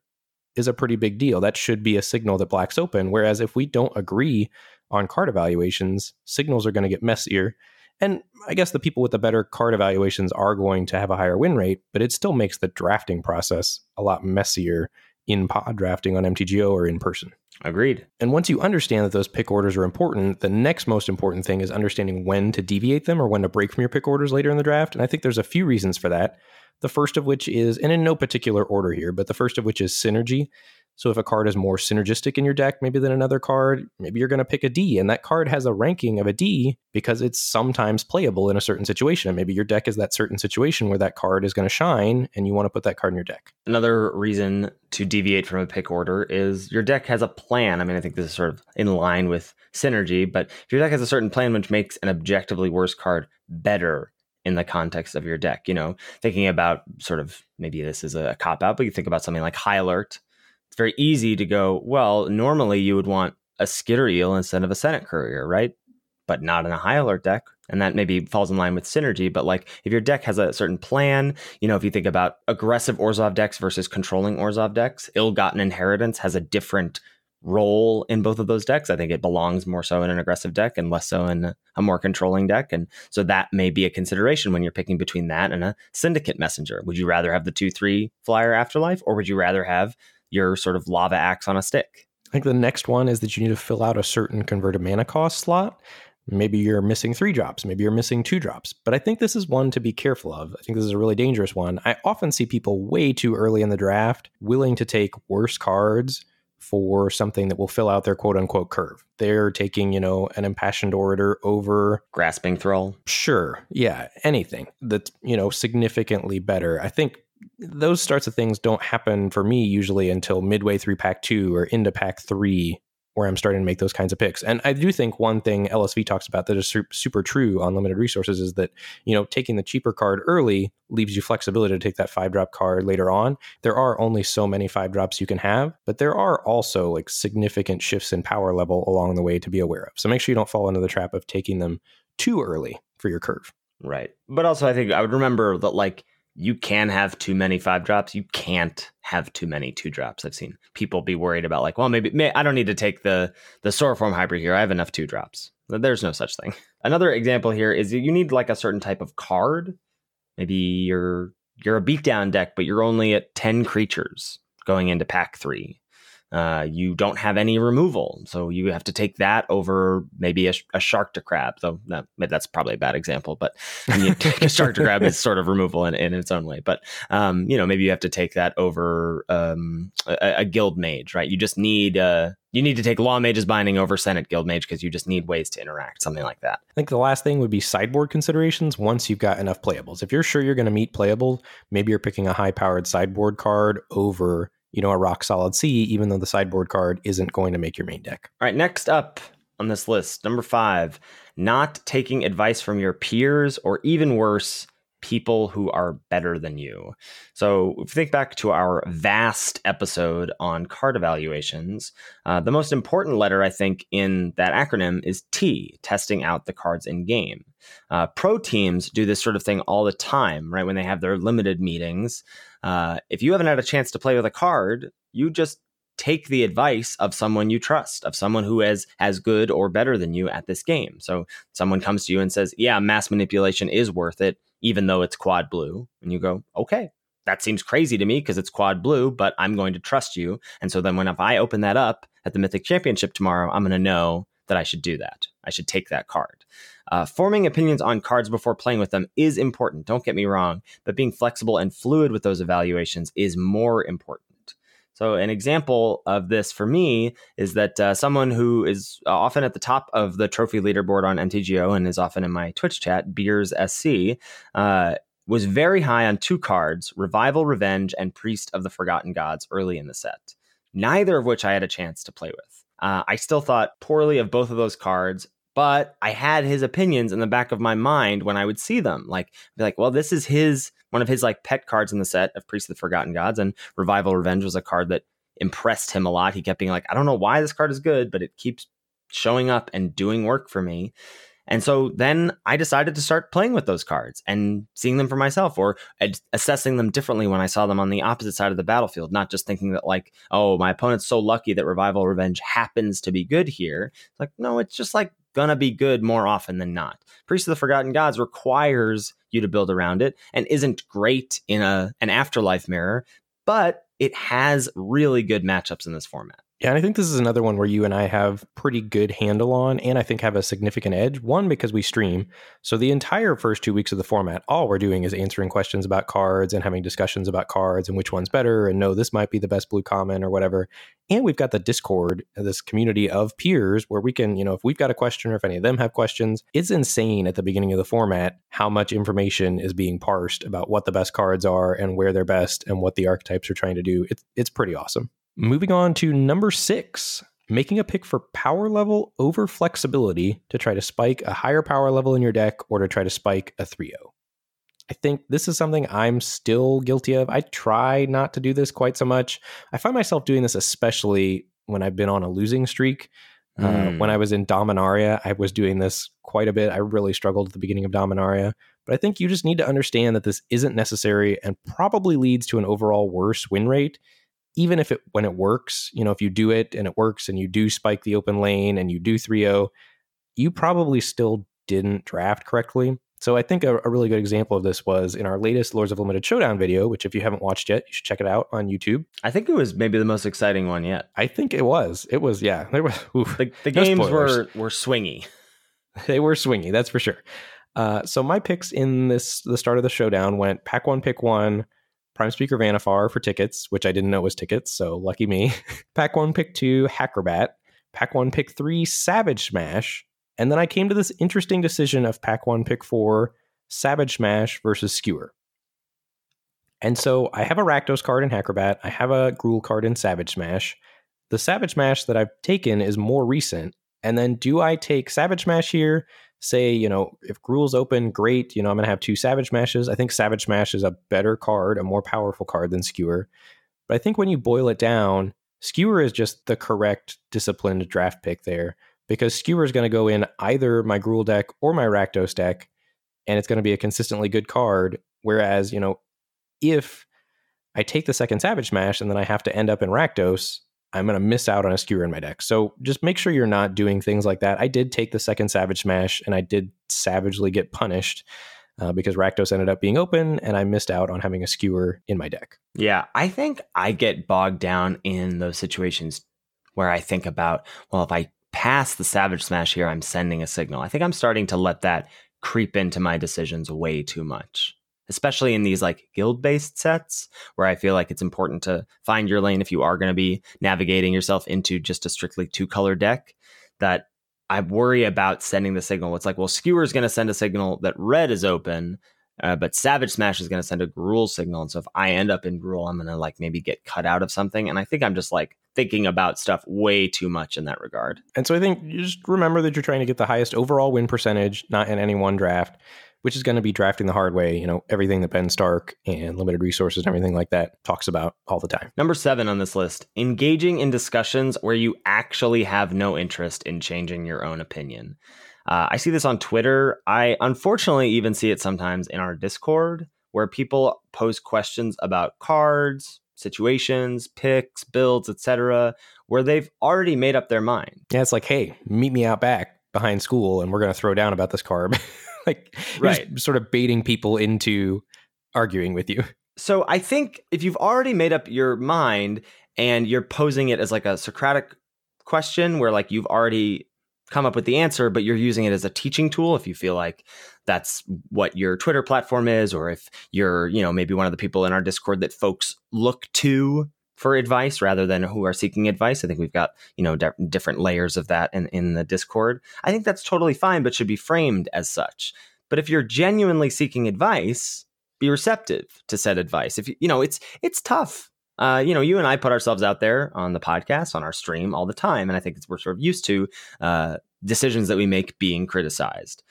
is a pretty big deal. That should be a signal that Black's open. Whereas if we don't agree on card evaluations, signals are going to get messier. And I guess the people with the better card evaluations are going to have a higher win rate, but it still makes the drafting process a lot messier in pod drafting on MTGO or in person. Agreed. And once you understand that those pick orders are important, the next most important thing is understanding when to deviate them or when to break from your pick orders later in the draft. And I think there's a few reasons for that. The first of which is, and in no particular order here, but the first of which is synergy. So if a card is more synergistic in your deck, maybe than another card, maybe you're going to pick a D, and that card has a ranking of a D because it's sometimes playable in a certain situation. And maybe your deck is that certain situation where that card is going to shine, and you want to put that card in your deck. Another reason to deviate from a pick order is your deck has a plan. I mean, I think this is sort of in line with synergy, but if your deck has a certain plan which makes an objectively worse card better in the context of your deck, you know, thinking about sort of maybe this is a cop out, but you think about something like High Alert. It's very easy to go, well, normally you would want a Skitter Eel instead of a Senate Courier, right? But not in a High Alert deck. And that maybe falls in line with synergy. But like if your deck has a certain plan, you know, if you think about aggressive Orzhov decks versus controlling Orzhov decks, Ill Gotten Inheritance has a different role in both of those decks. I think it belongs more so in an aggressive deck and less so in a more controlling deck. And so that may be a consideration when you're picking between that and a syndicate messenger. Would you rather have the 2 3 flyer afterlife or would you rather have your sort of lava axe on a stick? I think the next one is that you need to fill out a certain converted mana cost slot. Maybe you're missing three drops. Maybe you're missing two drops. But I think this is one to be careful of. I think this is a really dangerous one. I often see people way too early in the draft willing to take worse cards for something that will fill out their quote unquote curve. They're taking, you know, an impassioned orator over grasping thrall. Sure. Yeah. Anything that's, you know, significantly better. I think those sorts of things don't happen for me usually until midway through pack two or into pack three where I'm starting to make those kinds of picks. And I do think one thing LSV talks about that is super true on limited resources is that, you know, taking the cheaper card early leaves you flexibility to take that five drop card later on. There are only so many five drops you can have, but there are also like significant shifts in power level along the way to be aware of. So make sure you don't fall into the trap of taking them too early for your curve. Right. But also I think I would remember that like you can have too many five drops. You can't have too many two drops. I've seen people be worried about like, well, maybe may, I don't need to take the the Sauroform hybrid here. I have enough two drops. There's no such thing. Another example here is you need like a certain type of card. Maybe you're you're a beatdown deck, but you're only at ten creatures going into pack three. Uh, you don't have any removal, so you have to take that over maybe a, a Sharktocrab. Though no, that's probably a bad example, but a Sharktocrab is sort of removal in, in its own way. But um, you know, maybe you have to take that over um, a, a, guild mage, right? You just need uh, you need to take Lawmage's Binding over Senate Guildmage because you just need ways to interact, something like that. I think the last thing would be sideboard considerations. Once you've got enough playables, if you're sure you're going to meet playable, maybe you're picking a high powered sideboard card over you know, a rock solid C, even though the sideboard card isn't going to make your main deck. All right, next up on this list, number five, not taking advice from your peers or even worse, people who are better than you. So, if you think back to our vast episode on card evaluations, uh, the most important letter, I think, in that acronym is T, testing out the cards in game. Uh, pro teams do this sort of thing all the time, right? When they have their limited meetings. Uh, if you haven't had a chance to play with a card, you just take the advice of someone you trust, of someone who is as good or better than you at this game. So someone comes to you and says, Yeah, mass manipulation is worth it, even though it's quad blue. And you go, Okay, that seems crazy to me because it's quad blue, but I'm going to trust you. And so then when if I open that up at the Mythic Championship tomorrow, I'm going to know that I should do that. I should take that card. Uh, forming opinions on cards before playing with them is important, don't get me wrong, but being flexible and fluid with those evaluations is more important. So, an example of this for me is that uh, someone who is often at the top of the trophy leaderboard on MTGO and is often in my Twitch chat, Beers SC, uh, was very high on two cards Revival Revenge and Priest of the Forgotten Gods early in the set, neither of which I had a chance to play with. Uh, I still thought poorly of both of those cards, but I had his opinions in the back of my mind when I would see them. Like, be like, well, this is his one of his like pet cards in the set of Priest of the Forgotten Gods, and Revival Revenge was a card that impressed him a lot. He kept being like, I don't know why this card is good, but it keeps showing up and doing work for me. And so then I decided to start playing with those cards and seeing them for myself or ad- assessing them differently when I saw them on the opposite side of the battlefield, not just thinking that, like, oh, my opponent's so lucky that Revival Revenge happens to be good here. It's like, no, it's just like gonna be good more often than not. Priest of the Forgotten Gods requires you to build around it and isn't great in a an afterlife mirror, but it has really good matchups in this format. Yeah, and I think this is another one where you and I have pretty good handle on, and I think have a significant edge. One, because we stream. So the entire first two weeks of the format, all we're doing is answering questions about cards and having discussions about cards and which one's better, and no, this might be the best blue common or whatever. And we've got the Discord, this community of peers where we can, you know, if we've got a question or if any of them have questions, it's insane at the beginning of the format how much information is being parsed about what the best cards are and where they're best and what the archetypes are trying to do. It's it's pretty awesome. Moving on to number six, making a pick for power level over flexibility to try to spike a higher power level in your deck or to try to spike a 3 0. I think this is something I'm still guilty of. I try not to do this quite so much. I find myself doing this especially when I've been on a losing streak. Mm. Uh, when hmm. I was in Dominaria, I was doing this quite a bit. I really struggled at the beginning of Dominaria. But I think you just need to understand that this isn't necessary and probably leads to an overall worse win rate even if it when it works, you know, if you do it and it works and you do spike the open lane and you do 3-0, you probably still didn't draft correctly. So I think a, a, really good example of this was in our latest Lords of Limited Showdown video, which if you haven't watched yet, you should check it out on YouTube. I think it was maybe the most exciting one yet. I think it was. It was, yeah. There was oof, the, the no games spoilers. were were swingy. they were swingy, that's for sure. Uh, so my picks in this the start of the showdown went pack one, pick one, Prime Speaker Vannifar for tickets, which I didn't know was tickets, so lucky me. pack one, pick two, Hacrobat. Pack one, pick three, Savage Smash. And then I came to this interesting decision of pack one, pick four, Savage Smash versus Skewer. And so I have a Rakdos card in Hacrobat. I have a Gruul card in Savage Smash. The Savage Smash that I've taken is more recent. And then do I take Savage Smash here? Say, you know, if Gruul's open, great. You know, I'm going to have two Savage Smashes. I think Savage Smash is a better card, a more powerful card than Skewer. But I think when you boil it down, Skewer is just the correct disciplined draft pick there because Skewer is going to go in either my Gruul deck or my Rakdos deck, and it's going to be a consistently good card. Whereas, you know, if I take the second Savage Smash and then I have to end up in Rakdos, I'm going to miss out on a skewer in my deck. So just make sure you're not doing things like that. I did take the second Savage Smash and I did savagely get punished uh, because Rakdos ended up being open and I missed out on having a skewer in my deck. Yeah, I think I get bogged down in those situations where I think about, well, if I pass the Savage Smash here, I'm sending a signal. I think I'm starting to let that creep into my decisions way too much especially in these like guild based sets where I feel like it's important to find your lane if you are going to be navigating yourself into just a strictly two color deck. That I worry about sending the signal. It's like, well, Skewer is going to send a signal that red is open, uh, but Savage Smash is going to send a Gruul signal. And so if I end up in Gruul, I'm going to like maybe get cut out of something. And I think I'm just like thinking about stuff way too much in that regard. And so I think you just remember that you're trying to get the highest overall win percentage, not in any one draft which is going to be drafting the hard way, you know, everything that Ben Stark and limited resources and everything like that talks about all the time. Number seven on this list engaging in discussions where you actually have no interest in changing your own opinion. Uh, I see this on Twitter. I unfortunately even see it sometimes in our Discord where people pose questions about cards, situations, picks, builds, etc., where they've already made up their mind. Yeah, it's like, hey, meet me out back behind school and we're going to throw down about this card. like right. sort of baiting people into arguing with you. So I think if you've already made up your mind and you're posing it as like a Socratic question where like you've already come up with the answer, but you're using it as a teaching tool if you feel like that's what your Twitter platform is, or if you're, you know, maybe one of the people in our Discord that folks look to for advice rather than who are seeking advice. I think we've got, you know, di- different layers of that in, in the Discord. I think that's totally fine, but should be framed as such. But if you're genuinely seeking advice, be receptive to said advice. If you, you know, it's it's tough. Uh, you know, you and I put ourselves out there on the podcast, on our stream all the time, and I think we're sort of used to uh, decisions that we make being criticized.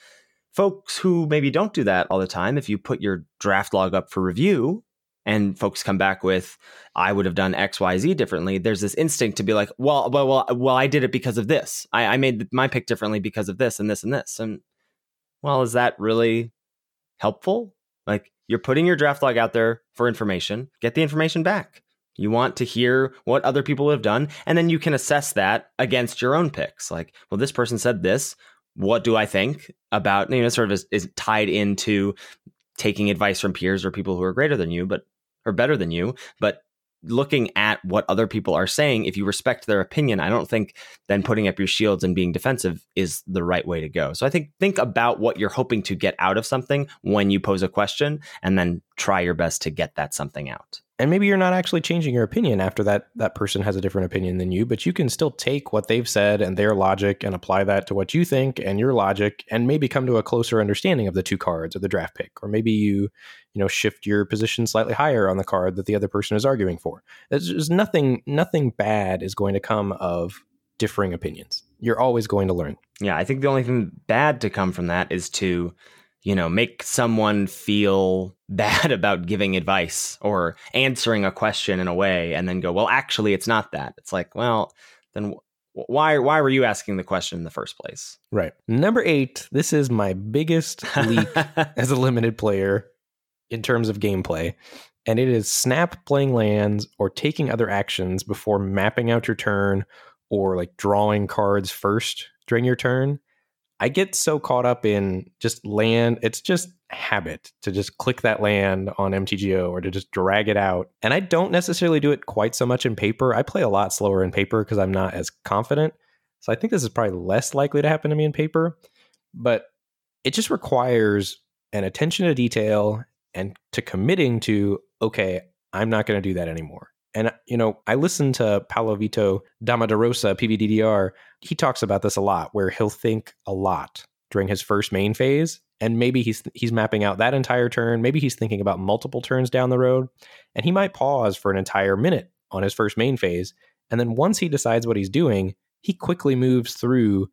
Folks who maybe don't do that all the time, if you put your draft log up for review, and folks come back with i would have done xyz differently. There's this instinct to be like well well well, well i did it because of this. I, I made my pick differently because of this and this and this. And well is that really helpful? Like you're putting your draft log out there for information. Get the information back. You want to hear what other people have done and then you can assess that against your own picks. Like well this person said this. What do I think about? You know sort of is, is, tied into taking advice from peers or people who are greater than you, but or better than you, but looking at what other people are saying, if you respect their opinion, I don't think then putting up your shields and being defensive is the right way to go. So I think think about what you're hoping to get out of something when you pose a question and then try your best to get that something out and maybe you're not actually changing your opinion after that that person has a different opinion than you but you can still take what they've said and their logic and apply that to what you think and your logic and maybe come to a closer understanding of the two cards or the draft pick or maybe you you know shift your position slightly higher on the card that the other person is arguing for. There's nothing nothing bad is going to come of differing opinions. You're always going to learn. Yeah i think the only thing bad to come from that is to you know, make someone feel bad about giving advice or answering a question in a way and then go, well, actually, it's not that. It's like, well, then why why were you asking the question in the first place? Right. Number eight, this is my biggest leak as a limited player in terms of gameplay. And it is snap playing lands or taking other actions before mapping out your turn or like drawing cards first during your turn. I get so caught up in just land. It's just habit to just click that land on MTGO or to just drag it out. And I don't necessarily do it quite so much in paper. I play a lot slower in paper because I'm not as confident. So I think this is probably less likely to happen to me in paper. but it just requires an attention to detail and to committing to, okay, I'm not going to do that anymore. And, uh, you know, I listened to Paulo Vitor Damo da Rosa, PVDDR. He talks about this a lot, where he'll think a lot during his first main phase. And maybe he's he's mapping out that entire turn. Maybe he's thinking about multiple turns down the road. And he might pause for an entire minute on his first main phase. And then once he decides what he's doing, he quickly moves through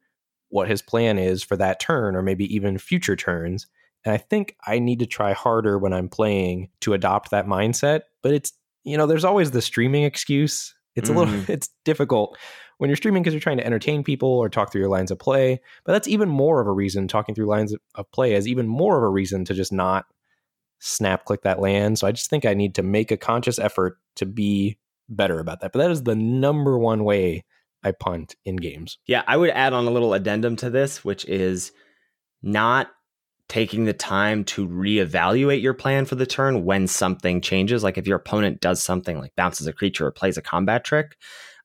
what his plan is for that turn or maybe even future turns. And I think I need to try harder when I'm playing to adopt that mindset. But it's you know, there's always the streaming excuse. It's mm-hmm. a little, it's difficult when you're streaming because you're trying to entertain people or talk through your lines of play. But that's even more of a reason, talking through lines of play is even more of a reason to just not snap click that land. So I just think I need to make a conscious effort to be better about that. But that is the number one way I punt in games. Yeah, I would add on a little addendum to this, which is not taking the time to reevaluate your plan for the turn when something changes. Like if your opponent does something like bounces a creature or plays a combat trick,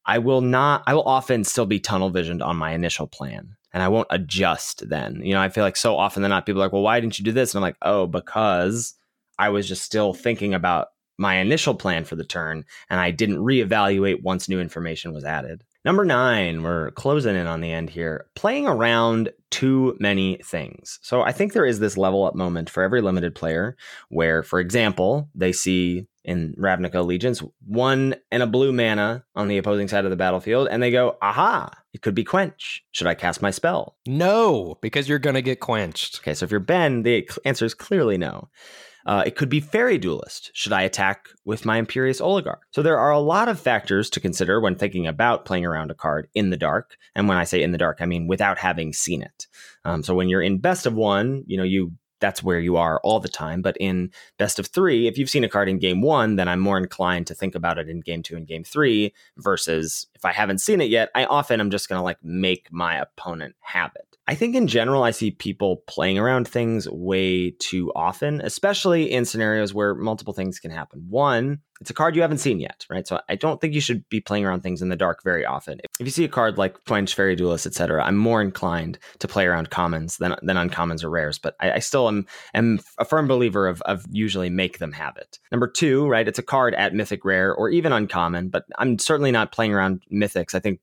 I will not, I will often still be tunnel visioned on my initial plan and I won't adjust then. You know, I feel like so often than not, people are like, well, why didn't you do this? And I'm like, oh, because I was just still thinking about my initial plan for the turn and I didn't reevaluate once new information was added. Number nine, we're closing in on the end here. Playing around too many things. So I think there is this level up moment for every limited player where, for example, they see in Ravnica Allegiance one and a blue mana on the opposing side of the battlefield, and they go, aha, it could be quench. Should I cast my spell? No, because you're going to get quenched. Okay, so if you're Ben, the answer is clearly no. Uh, it could be Faerie Duelist. Should I attack with my Imperious Oligarch? So there are a lot of factors to consider when thinking about playing around a card in the dark. And when I say in the dark, I mean without having seen it. Um, so when you're in best of one, you know, you that's where you are all the time. But in best of three, if you've seen a card in game one, then I'm more inclined to think about it in game two and game three versus if I haven't seen it yet, I often am just going to like make my opponent have it. I think in general, I see people playing around things way too often, especially in scenarios where multiple things can happen. One, it's a card you haven't seen yet, right? So I don't think you should be playing around things in the dark very often. If you see a card like Quench, Faerie Duelist, etc., I'm more inclined to play around commons than, than uncommons or rares, but I, I still am, am a firm believer of, of usually make them have it. Number two, right? It's a card at Mythic Rare or even uncommon, but I'm certainly not playing around Mythics. I think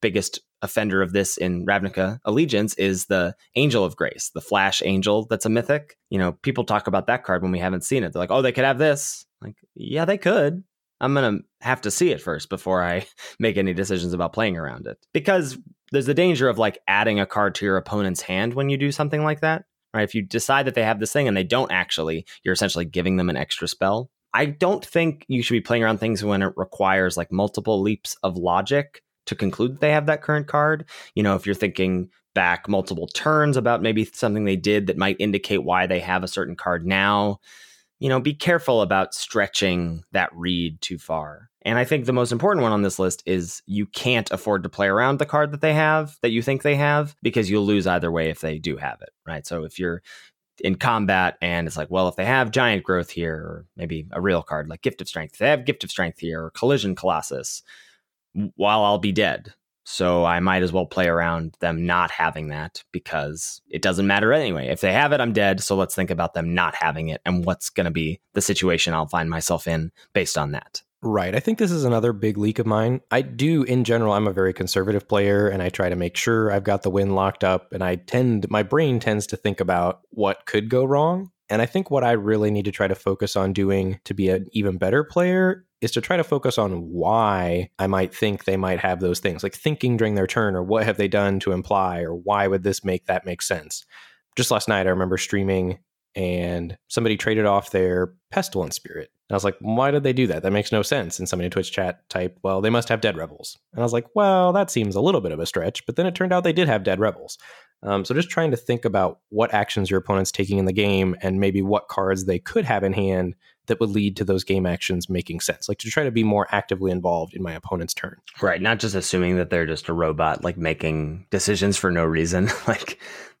biggest offender of this in Ravnica Allegiance is the Angel of Grace, the Flash Angel that's a mythic. You know, people talk about that card when we haven't seen it. They're like, oh, they could have this. Like, yeah, they could. I'm going to have to see it first before I make any decisions about playing around it. Because there's the danger of like adding a card to your opponent's hand when you do something like that. Right? If you decide that they have this thing and they don't actually, you're essentially giving them an extra spell. I don't think you should be playing around things when it requires like multiple leaps of logic to conclude that they have that current card. You know, if you're thinking back multiple turns about maybe something they did that might indicate why they have a certain card now, you know, be careful about stretching that read too far. And I think the most important one on this list is you can't afford to play around the card that they have that you think they have because you'll lose either way if they do have it, right? So if you're in combat and it's like, well, if they have giant growth here, or maybe a real card like Gift of Strength, if they have Gift of Strength here, or Collision Colossus, while I'll be dead. So I might as well play around them not having that because it doesn't matter anyway. If they have it, I'm dead. So let's think about them not having it and what's going to be the situation I'll find myself in based on that. Right. I think this is another big leak of mine. I do, in general, I'm a very conservative player and I try to make sure I've got the win locked up. And I tend, my brain tends to think about what could go wrong. And I think what I really need to try to focus on doing to be an even better player is to try to focus on why I might think they might have those things, like thinking during their turn, or what have they done to imply, or why would this make that make sense. Just last night, I remember streaming and somebody traded off their Pestilent Spirit. And I was like, why did they do that? That makes no sense. And somebody in Twitch chat typed, well, they must have Dead Revels. And I was like, well, that seems a little bit of a stretch. But then it turned out they did have Dead Revels. Um, so just trying to think about what actions your opponent's taking in the game and maybe what cards they could have in hand that would lead to those game actions making sense. Like to try to be more actively involved in my opponent's turn. Right. Not just assuming that they're just a robot, like making decisions for no reason. like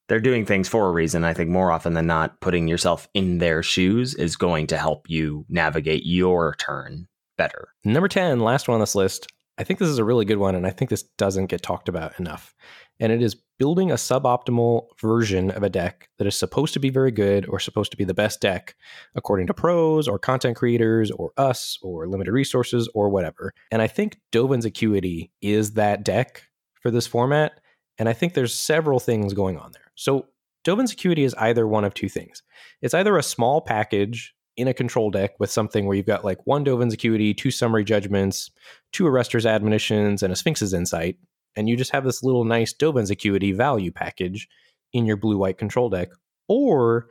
they're doing things for a reason. I think more often than not, putting yourself in their shoes is going to help you navigate your turn better. Number 10, last one on this list I think this is a really good one, and I think this doesn't get talked about enough. And it is building a suboptimal version of a deck that is supposed to be very good or supposed to be the best deck according to pros or content creators or us or limited resources or whatever. And I think Dovin's Acuity is that deck for this format. And I think there's several things going on there. So Dovin's Acuity is either one of two things. It's either a small package in a control deck with something where you've got like one Dovin's Acuity, two Summary Judgments, two Arrester's Admonitions, and a Sphinx's Insight, and you just have this little nice Dovin's Acuity value package in your blue white control deck. Or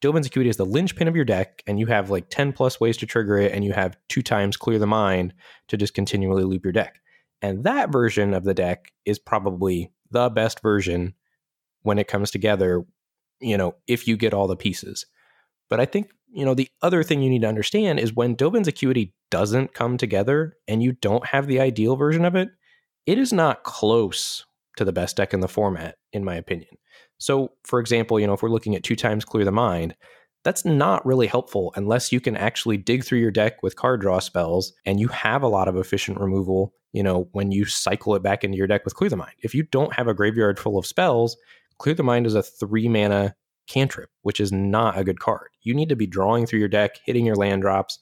Dovin's Acuity is the linchpin of your deck, and you have like 10 plus ways to trigger it, and you have two times Clear the Mind to just continually loop your deck. And that version of the deck is probably the best version when it comes together, you know, if you get all the pieces. But I think you know, the other thing you need to understand is when Dovin's Acuity doesn't come together and you don't have the ideal version of it, it is not close to the best deck in the format, in my opinion. So, for example, you know, if we're looking at two times Clear the Mind, that's not really helpful unless you can actually dig through your deck with card draw spells and you have a lot of efficient removal, you know, when you cycle it back into your deck with Clear the Mind. If you don't have a graveyard full of spells, Clear the Mind is a three mana cantrip, which is not a good card. You need to be drawing through your deck, hitting your land drops.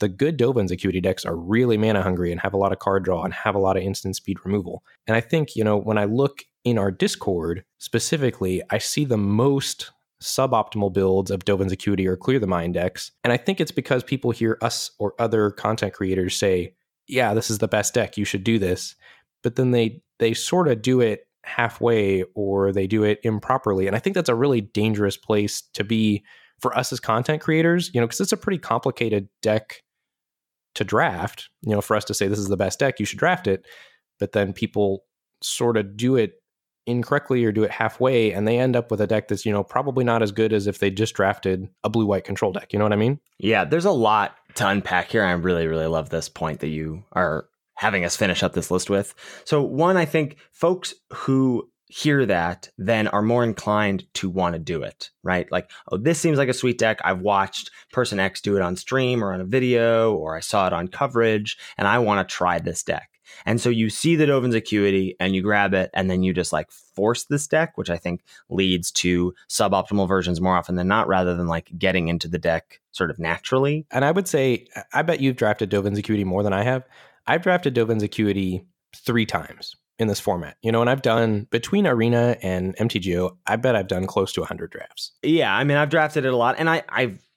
The good Dovin's Acuity decks are really mana hungry and have a lot of card draw and have a lot of instant speed removal. And I think, you know, when I look in our Discord specifically, I see the most suboptimal builds of Dovin's Acuity or Clear the Mind decks. And I think it's because people hear us or other content creators say, yeah, this is the best deck, you should do this. But then they they sort of do it halfway or they do it improperly. And I think that's a really dangerous place to be for us as content creators, you know, because it's a pretty complicated deck to draft. You know, for us to say this is the best deck, you should draft it. But then people sort of do it incorrectly or do it halfway and they end up with a deck that's, you know, probably not as good as if they just drafted a blue white control deck. You know what I mean? Yeah, there's a lot to unpack here. I really, really love this point that you are having us finish up this list with. So, one, I think folks who hear that then are more inclined to want to do it, right? Like, oh, this seems like a sweet deck. I've watched person X do it on stream or on a video, or I saw it on coverage, and I want to try this deck. And so you see the Dovin's Acuity and you grab it, and then you just like force this deck, which I think leads to suboptimal versions more often than not, rather than like getting into the deck sort of naturally. And I would say, I bet you've drafted Dovin's Acuity more than I have. I've drafted Dovin's Acuity three times in this format. You know, and I've done between Arena and MTGO, I bet I've done close to 100 drafts. Yeah, I mean, I've drafted it a lot, and I I've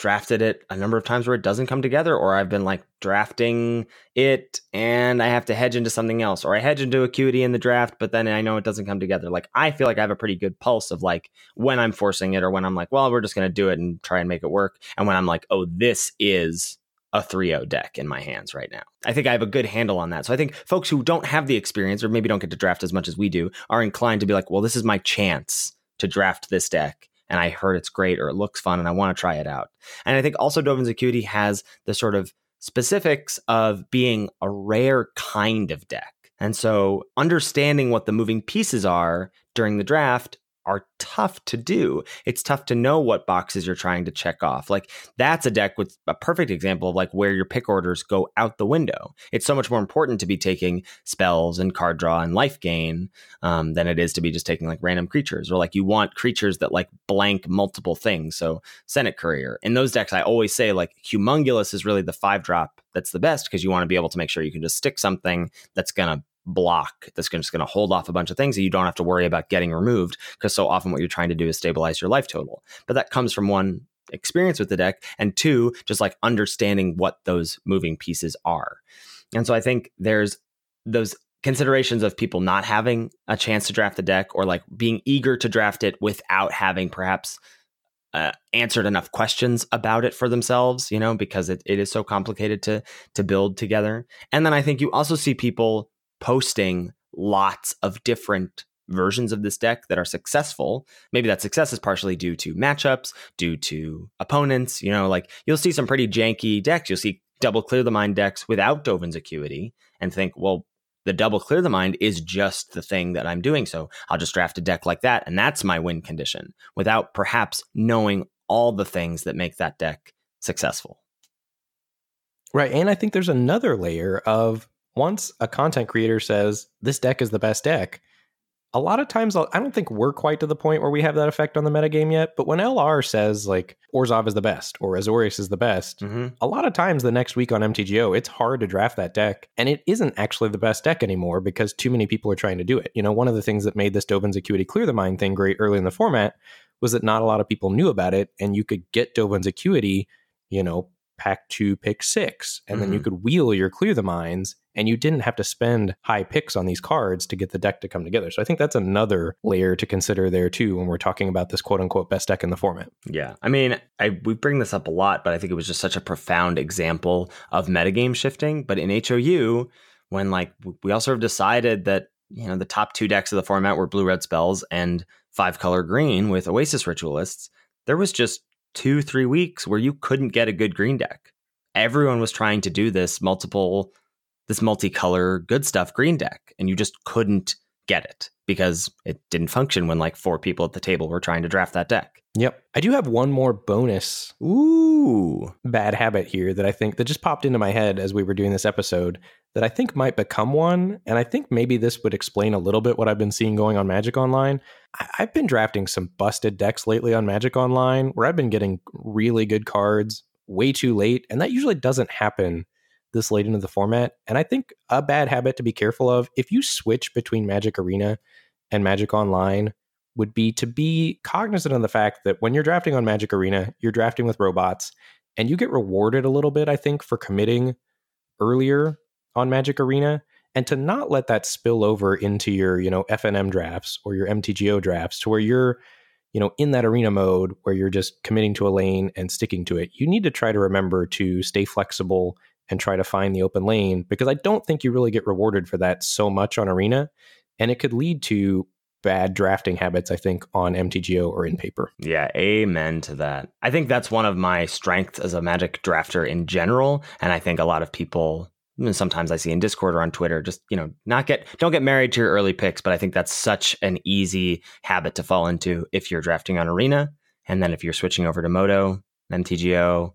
drafted it a number of times where it doesn't come together, or I've been like drafting it and I have to hedge into something else, or I hedge into Acuity in the draft, but then I know it doesn't come together. Like I feel like I have a pretty good pulse of like when I'm forcing it, or when I'm like, well, we're just going to do it and try and make it work, and when I'm like, oh, this is a 3-0 deck in my hands right now. I think I have a good handle on that. So I think folks who don't have the experience or maybe don't get to draft as much as we do are inclined to be like, well, this is my chance to draft this deck. And I heard it's great or it looks fun and I want to try it out. And I think also Dovin's Acuity has the sort of specifics of being a rare kind of deck. And so understanding what the moving pieces are during the draft are tough to do. It's tough to know what boxes you're trying to check off. Like that's a deck with a perfect example of like where your pick orders go out the window. It's so much more important to be taking spells and card draw and life gain um, than it is to be just taking like random creatures or like you want creatures that like blank multiple things. So Senate Courier in those decks, I always say like Humongulus is really the five drop that's the best because you want to be able to make sure you can just stick something that's gonna block that's just going to hold off a bunch of things that you don't have to worry about getting removed because so often what you're trying to do is stabilize your life total. But that comes from one experience with the deck and two just like understanding what those moving pieces are. And so I think there's those considerations of people not having a chance to draft the deck or like being eager to draft it without having perhaps uh, answered enough questions about it for themselves, you know, because it, it is so complicated to to build together. And then I think you also see people posting lots of different versions of this deck that are successful. Maybe that success is partially due to matchups, due to opponents. You know, like you'll see some pretty janky decks. You'll see double clear the mind decks without Dovin's Acuity and think, well, the double clear the mind is just the thing that I'm doing. So I'll just draft a deck like that. And that's my win condition without perhaps knowing all the things that make that deck successful. Right. And I think there's another layer of once a content creator says this deck is the best deck, a lot of times I'll, do not think we're quite to the point where we have that effect on the metagame yet. But when LR says like Orzhov is the best or Azorius is the best, mm-hmm. a lot of times the next week on MTGO, it's hard to draft that deck. And it isn't actually the best deck anymore because too many people are trying to do it. You know, one of the things that made this Dovin's Acuity Clear the Mind thing great early in the format was that not a lot of people knew about it. And you could get Dovin's Acuity, you know, pack two, pick six, and mm-hmm. then you mm-hmm. could wheel your clear the minds, and you didn't have to spend high picks on these cards to get the deck to come together. So I think that's another layer to consider there too when we're talking about this quote unquote best deck in the format. Yeah, I mean, I we bring this up a lot, but I think it was just such a profound example of metagame shifting. But in HOU, when like we all sort of decided that you know the top two decks of the format were blue red spells and five color green with Oasis ritualists, there was just two, three weeks where you couldn't get a good green deck. Everyone was trying to do this multiple, this multicolor good stuff green deck, and you just couldn't get it because it didn't function when like four people at the table were trying to draft that deck. Yep. I do have one more bonus ooh bad habit here that I think that just popped into my head as we were doing this episode that I think might become one and I think maybe this would explain a little bit what I've been seeing going on Magic Online. I've been drafting some busted decks lately on Magic Online where I've been getting really good cards way too late and that usually doesn't happen this late into the format. And I think a bad habit to be careful of if you switch between Magic Arena and Magic Online would be to be cognizant of the fact that when you're drafting on Magic Arena, you're drafting with robots and you get rewarded a little bit, I think, for committing earlier on Magic Arena and to not let that spill over into your, you know, FNM drafts or your MTGO drafts to where you're, you know, in that arena mode where you're just committing to a lane and sticking to it. You need to try to remember to stay flexible and try to find the open lane because I don't think you really get rewarded for that so much on arena and it could lead to bad drafting habits, I think, on MTGO or in paper. Yeah, amen to that. I think that's one of my strengths as a Magic drafter in general. And I think a lot of people, sometimes I see in Discord or on Twitter, just, you know, not get, don't get married to your early picks. But I think that's such an easy habit to fall into if you're drafting on Arena. And then if you're switching over to Moto, MTGO,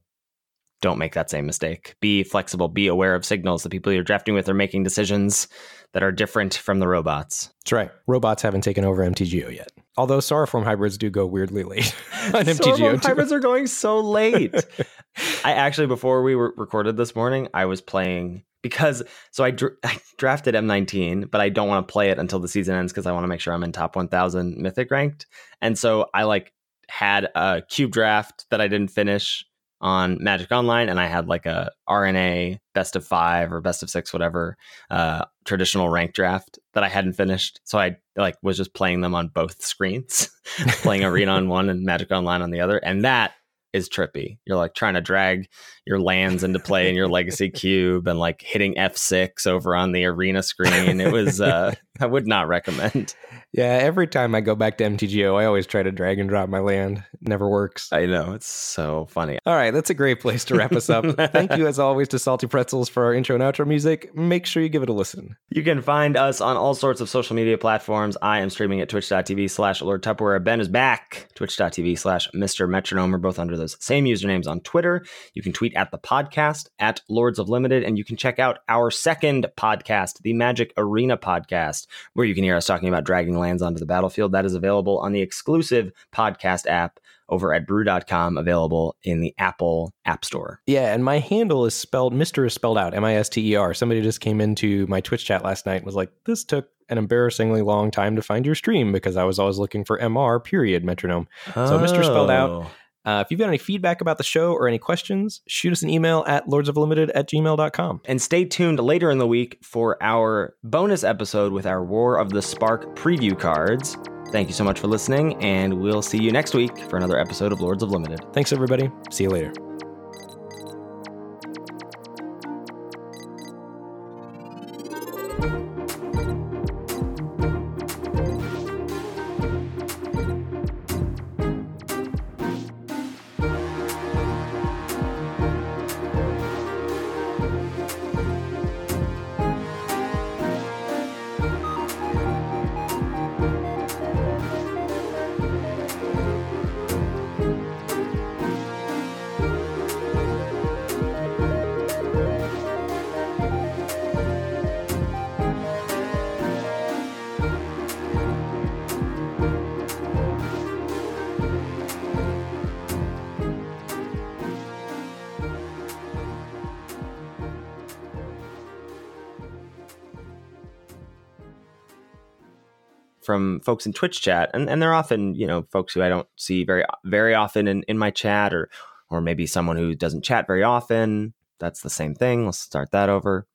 don't make that same mistake. Be flexible, be aware of signals. The people you're drafting with are making decisions that are different from the robots. That's right. Robots haven't taken over MTGO yet. Although Sauroform hybrids do go weirdly late on MTGO. hybrids are going so late. I actually, before we were recorded this morning, I was playing because so I, dr- I drafted M19, but I don't want to play it until the season ends because I want to make sure I'm in top 1000 mythic ranked. And so I like had a cube draft that I didn't finish on Magic Online, and I had like a RNA best of five or best of six, whatever, uh, traditional rank draft that I hadn't finished. So I like was just playing them on both screens, playing Arena on one and Magic Online on the other, and that is trippy. You're like trying to drag your lands into play in your legacy cube and like hitting F6 over on the arena screen. It was uh I would not recommend. Yeah, every time I go back to MTGO, I always try to drag and drop my land. It never works. I know. It's so funny. All right, that's a great place to wrap us up. Thank you, as always, to Salty Pretzels for our intro and outro music. Make sure you give it a listen. You can find us on all sorts of social media platforms. I am streaming at twitch.tv slash Lord Tupperware. Ben is back. Twitch.tv slash Mr. Metronome. We're both under those same usernames on Twitter. You can tweet at the podcast at Lords of Limited, and you can check out our second podcast, the Magic Arena podcast, where you can hear us talking about dragging lands onto the battlefield. That is available on the exclusive podcast app over at brew.com, available in the Apple App Store. Yeah, and my handle is spelled, Mr. is spelled out, M I S T E R. Somebody just came into my Twitch chat last night and was like, this took an embarrassingly long time to find your stream because I was always looking for MR, period, metronome. Oh. So Mr. spelled out. Uh, if you've got any feedback about the show or any questions, shoot us an email at lordsoflimited at gmail.com. And stay tuned later in the week for our bonus episode with our War of the Spark preview cards. Thank you so much for listening, and we'll see you next week for another episode of Lords of Limited. Thanks, everybody. See you later. Folks in Twitch chat, and, and they're often, you know, folks who I don't see very very often in, in my chat or or maybe someone who doesn't chat very often. That's the same thing. Let's start that over.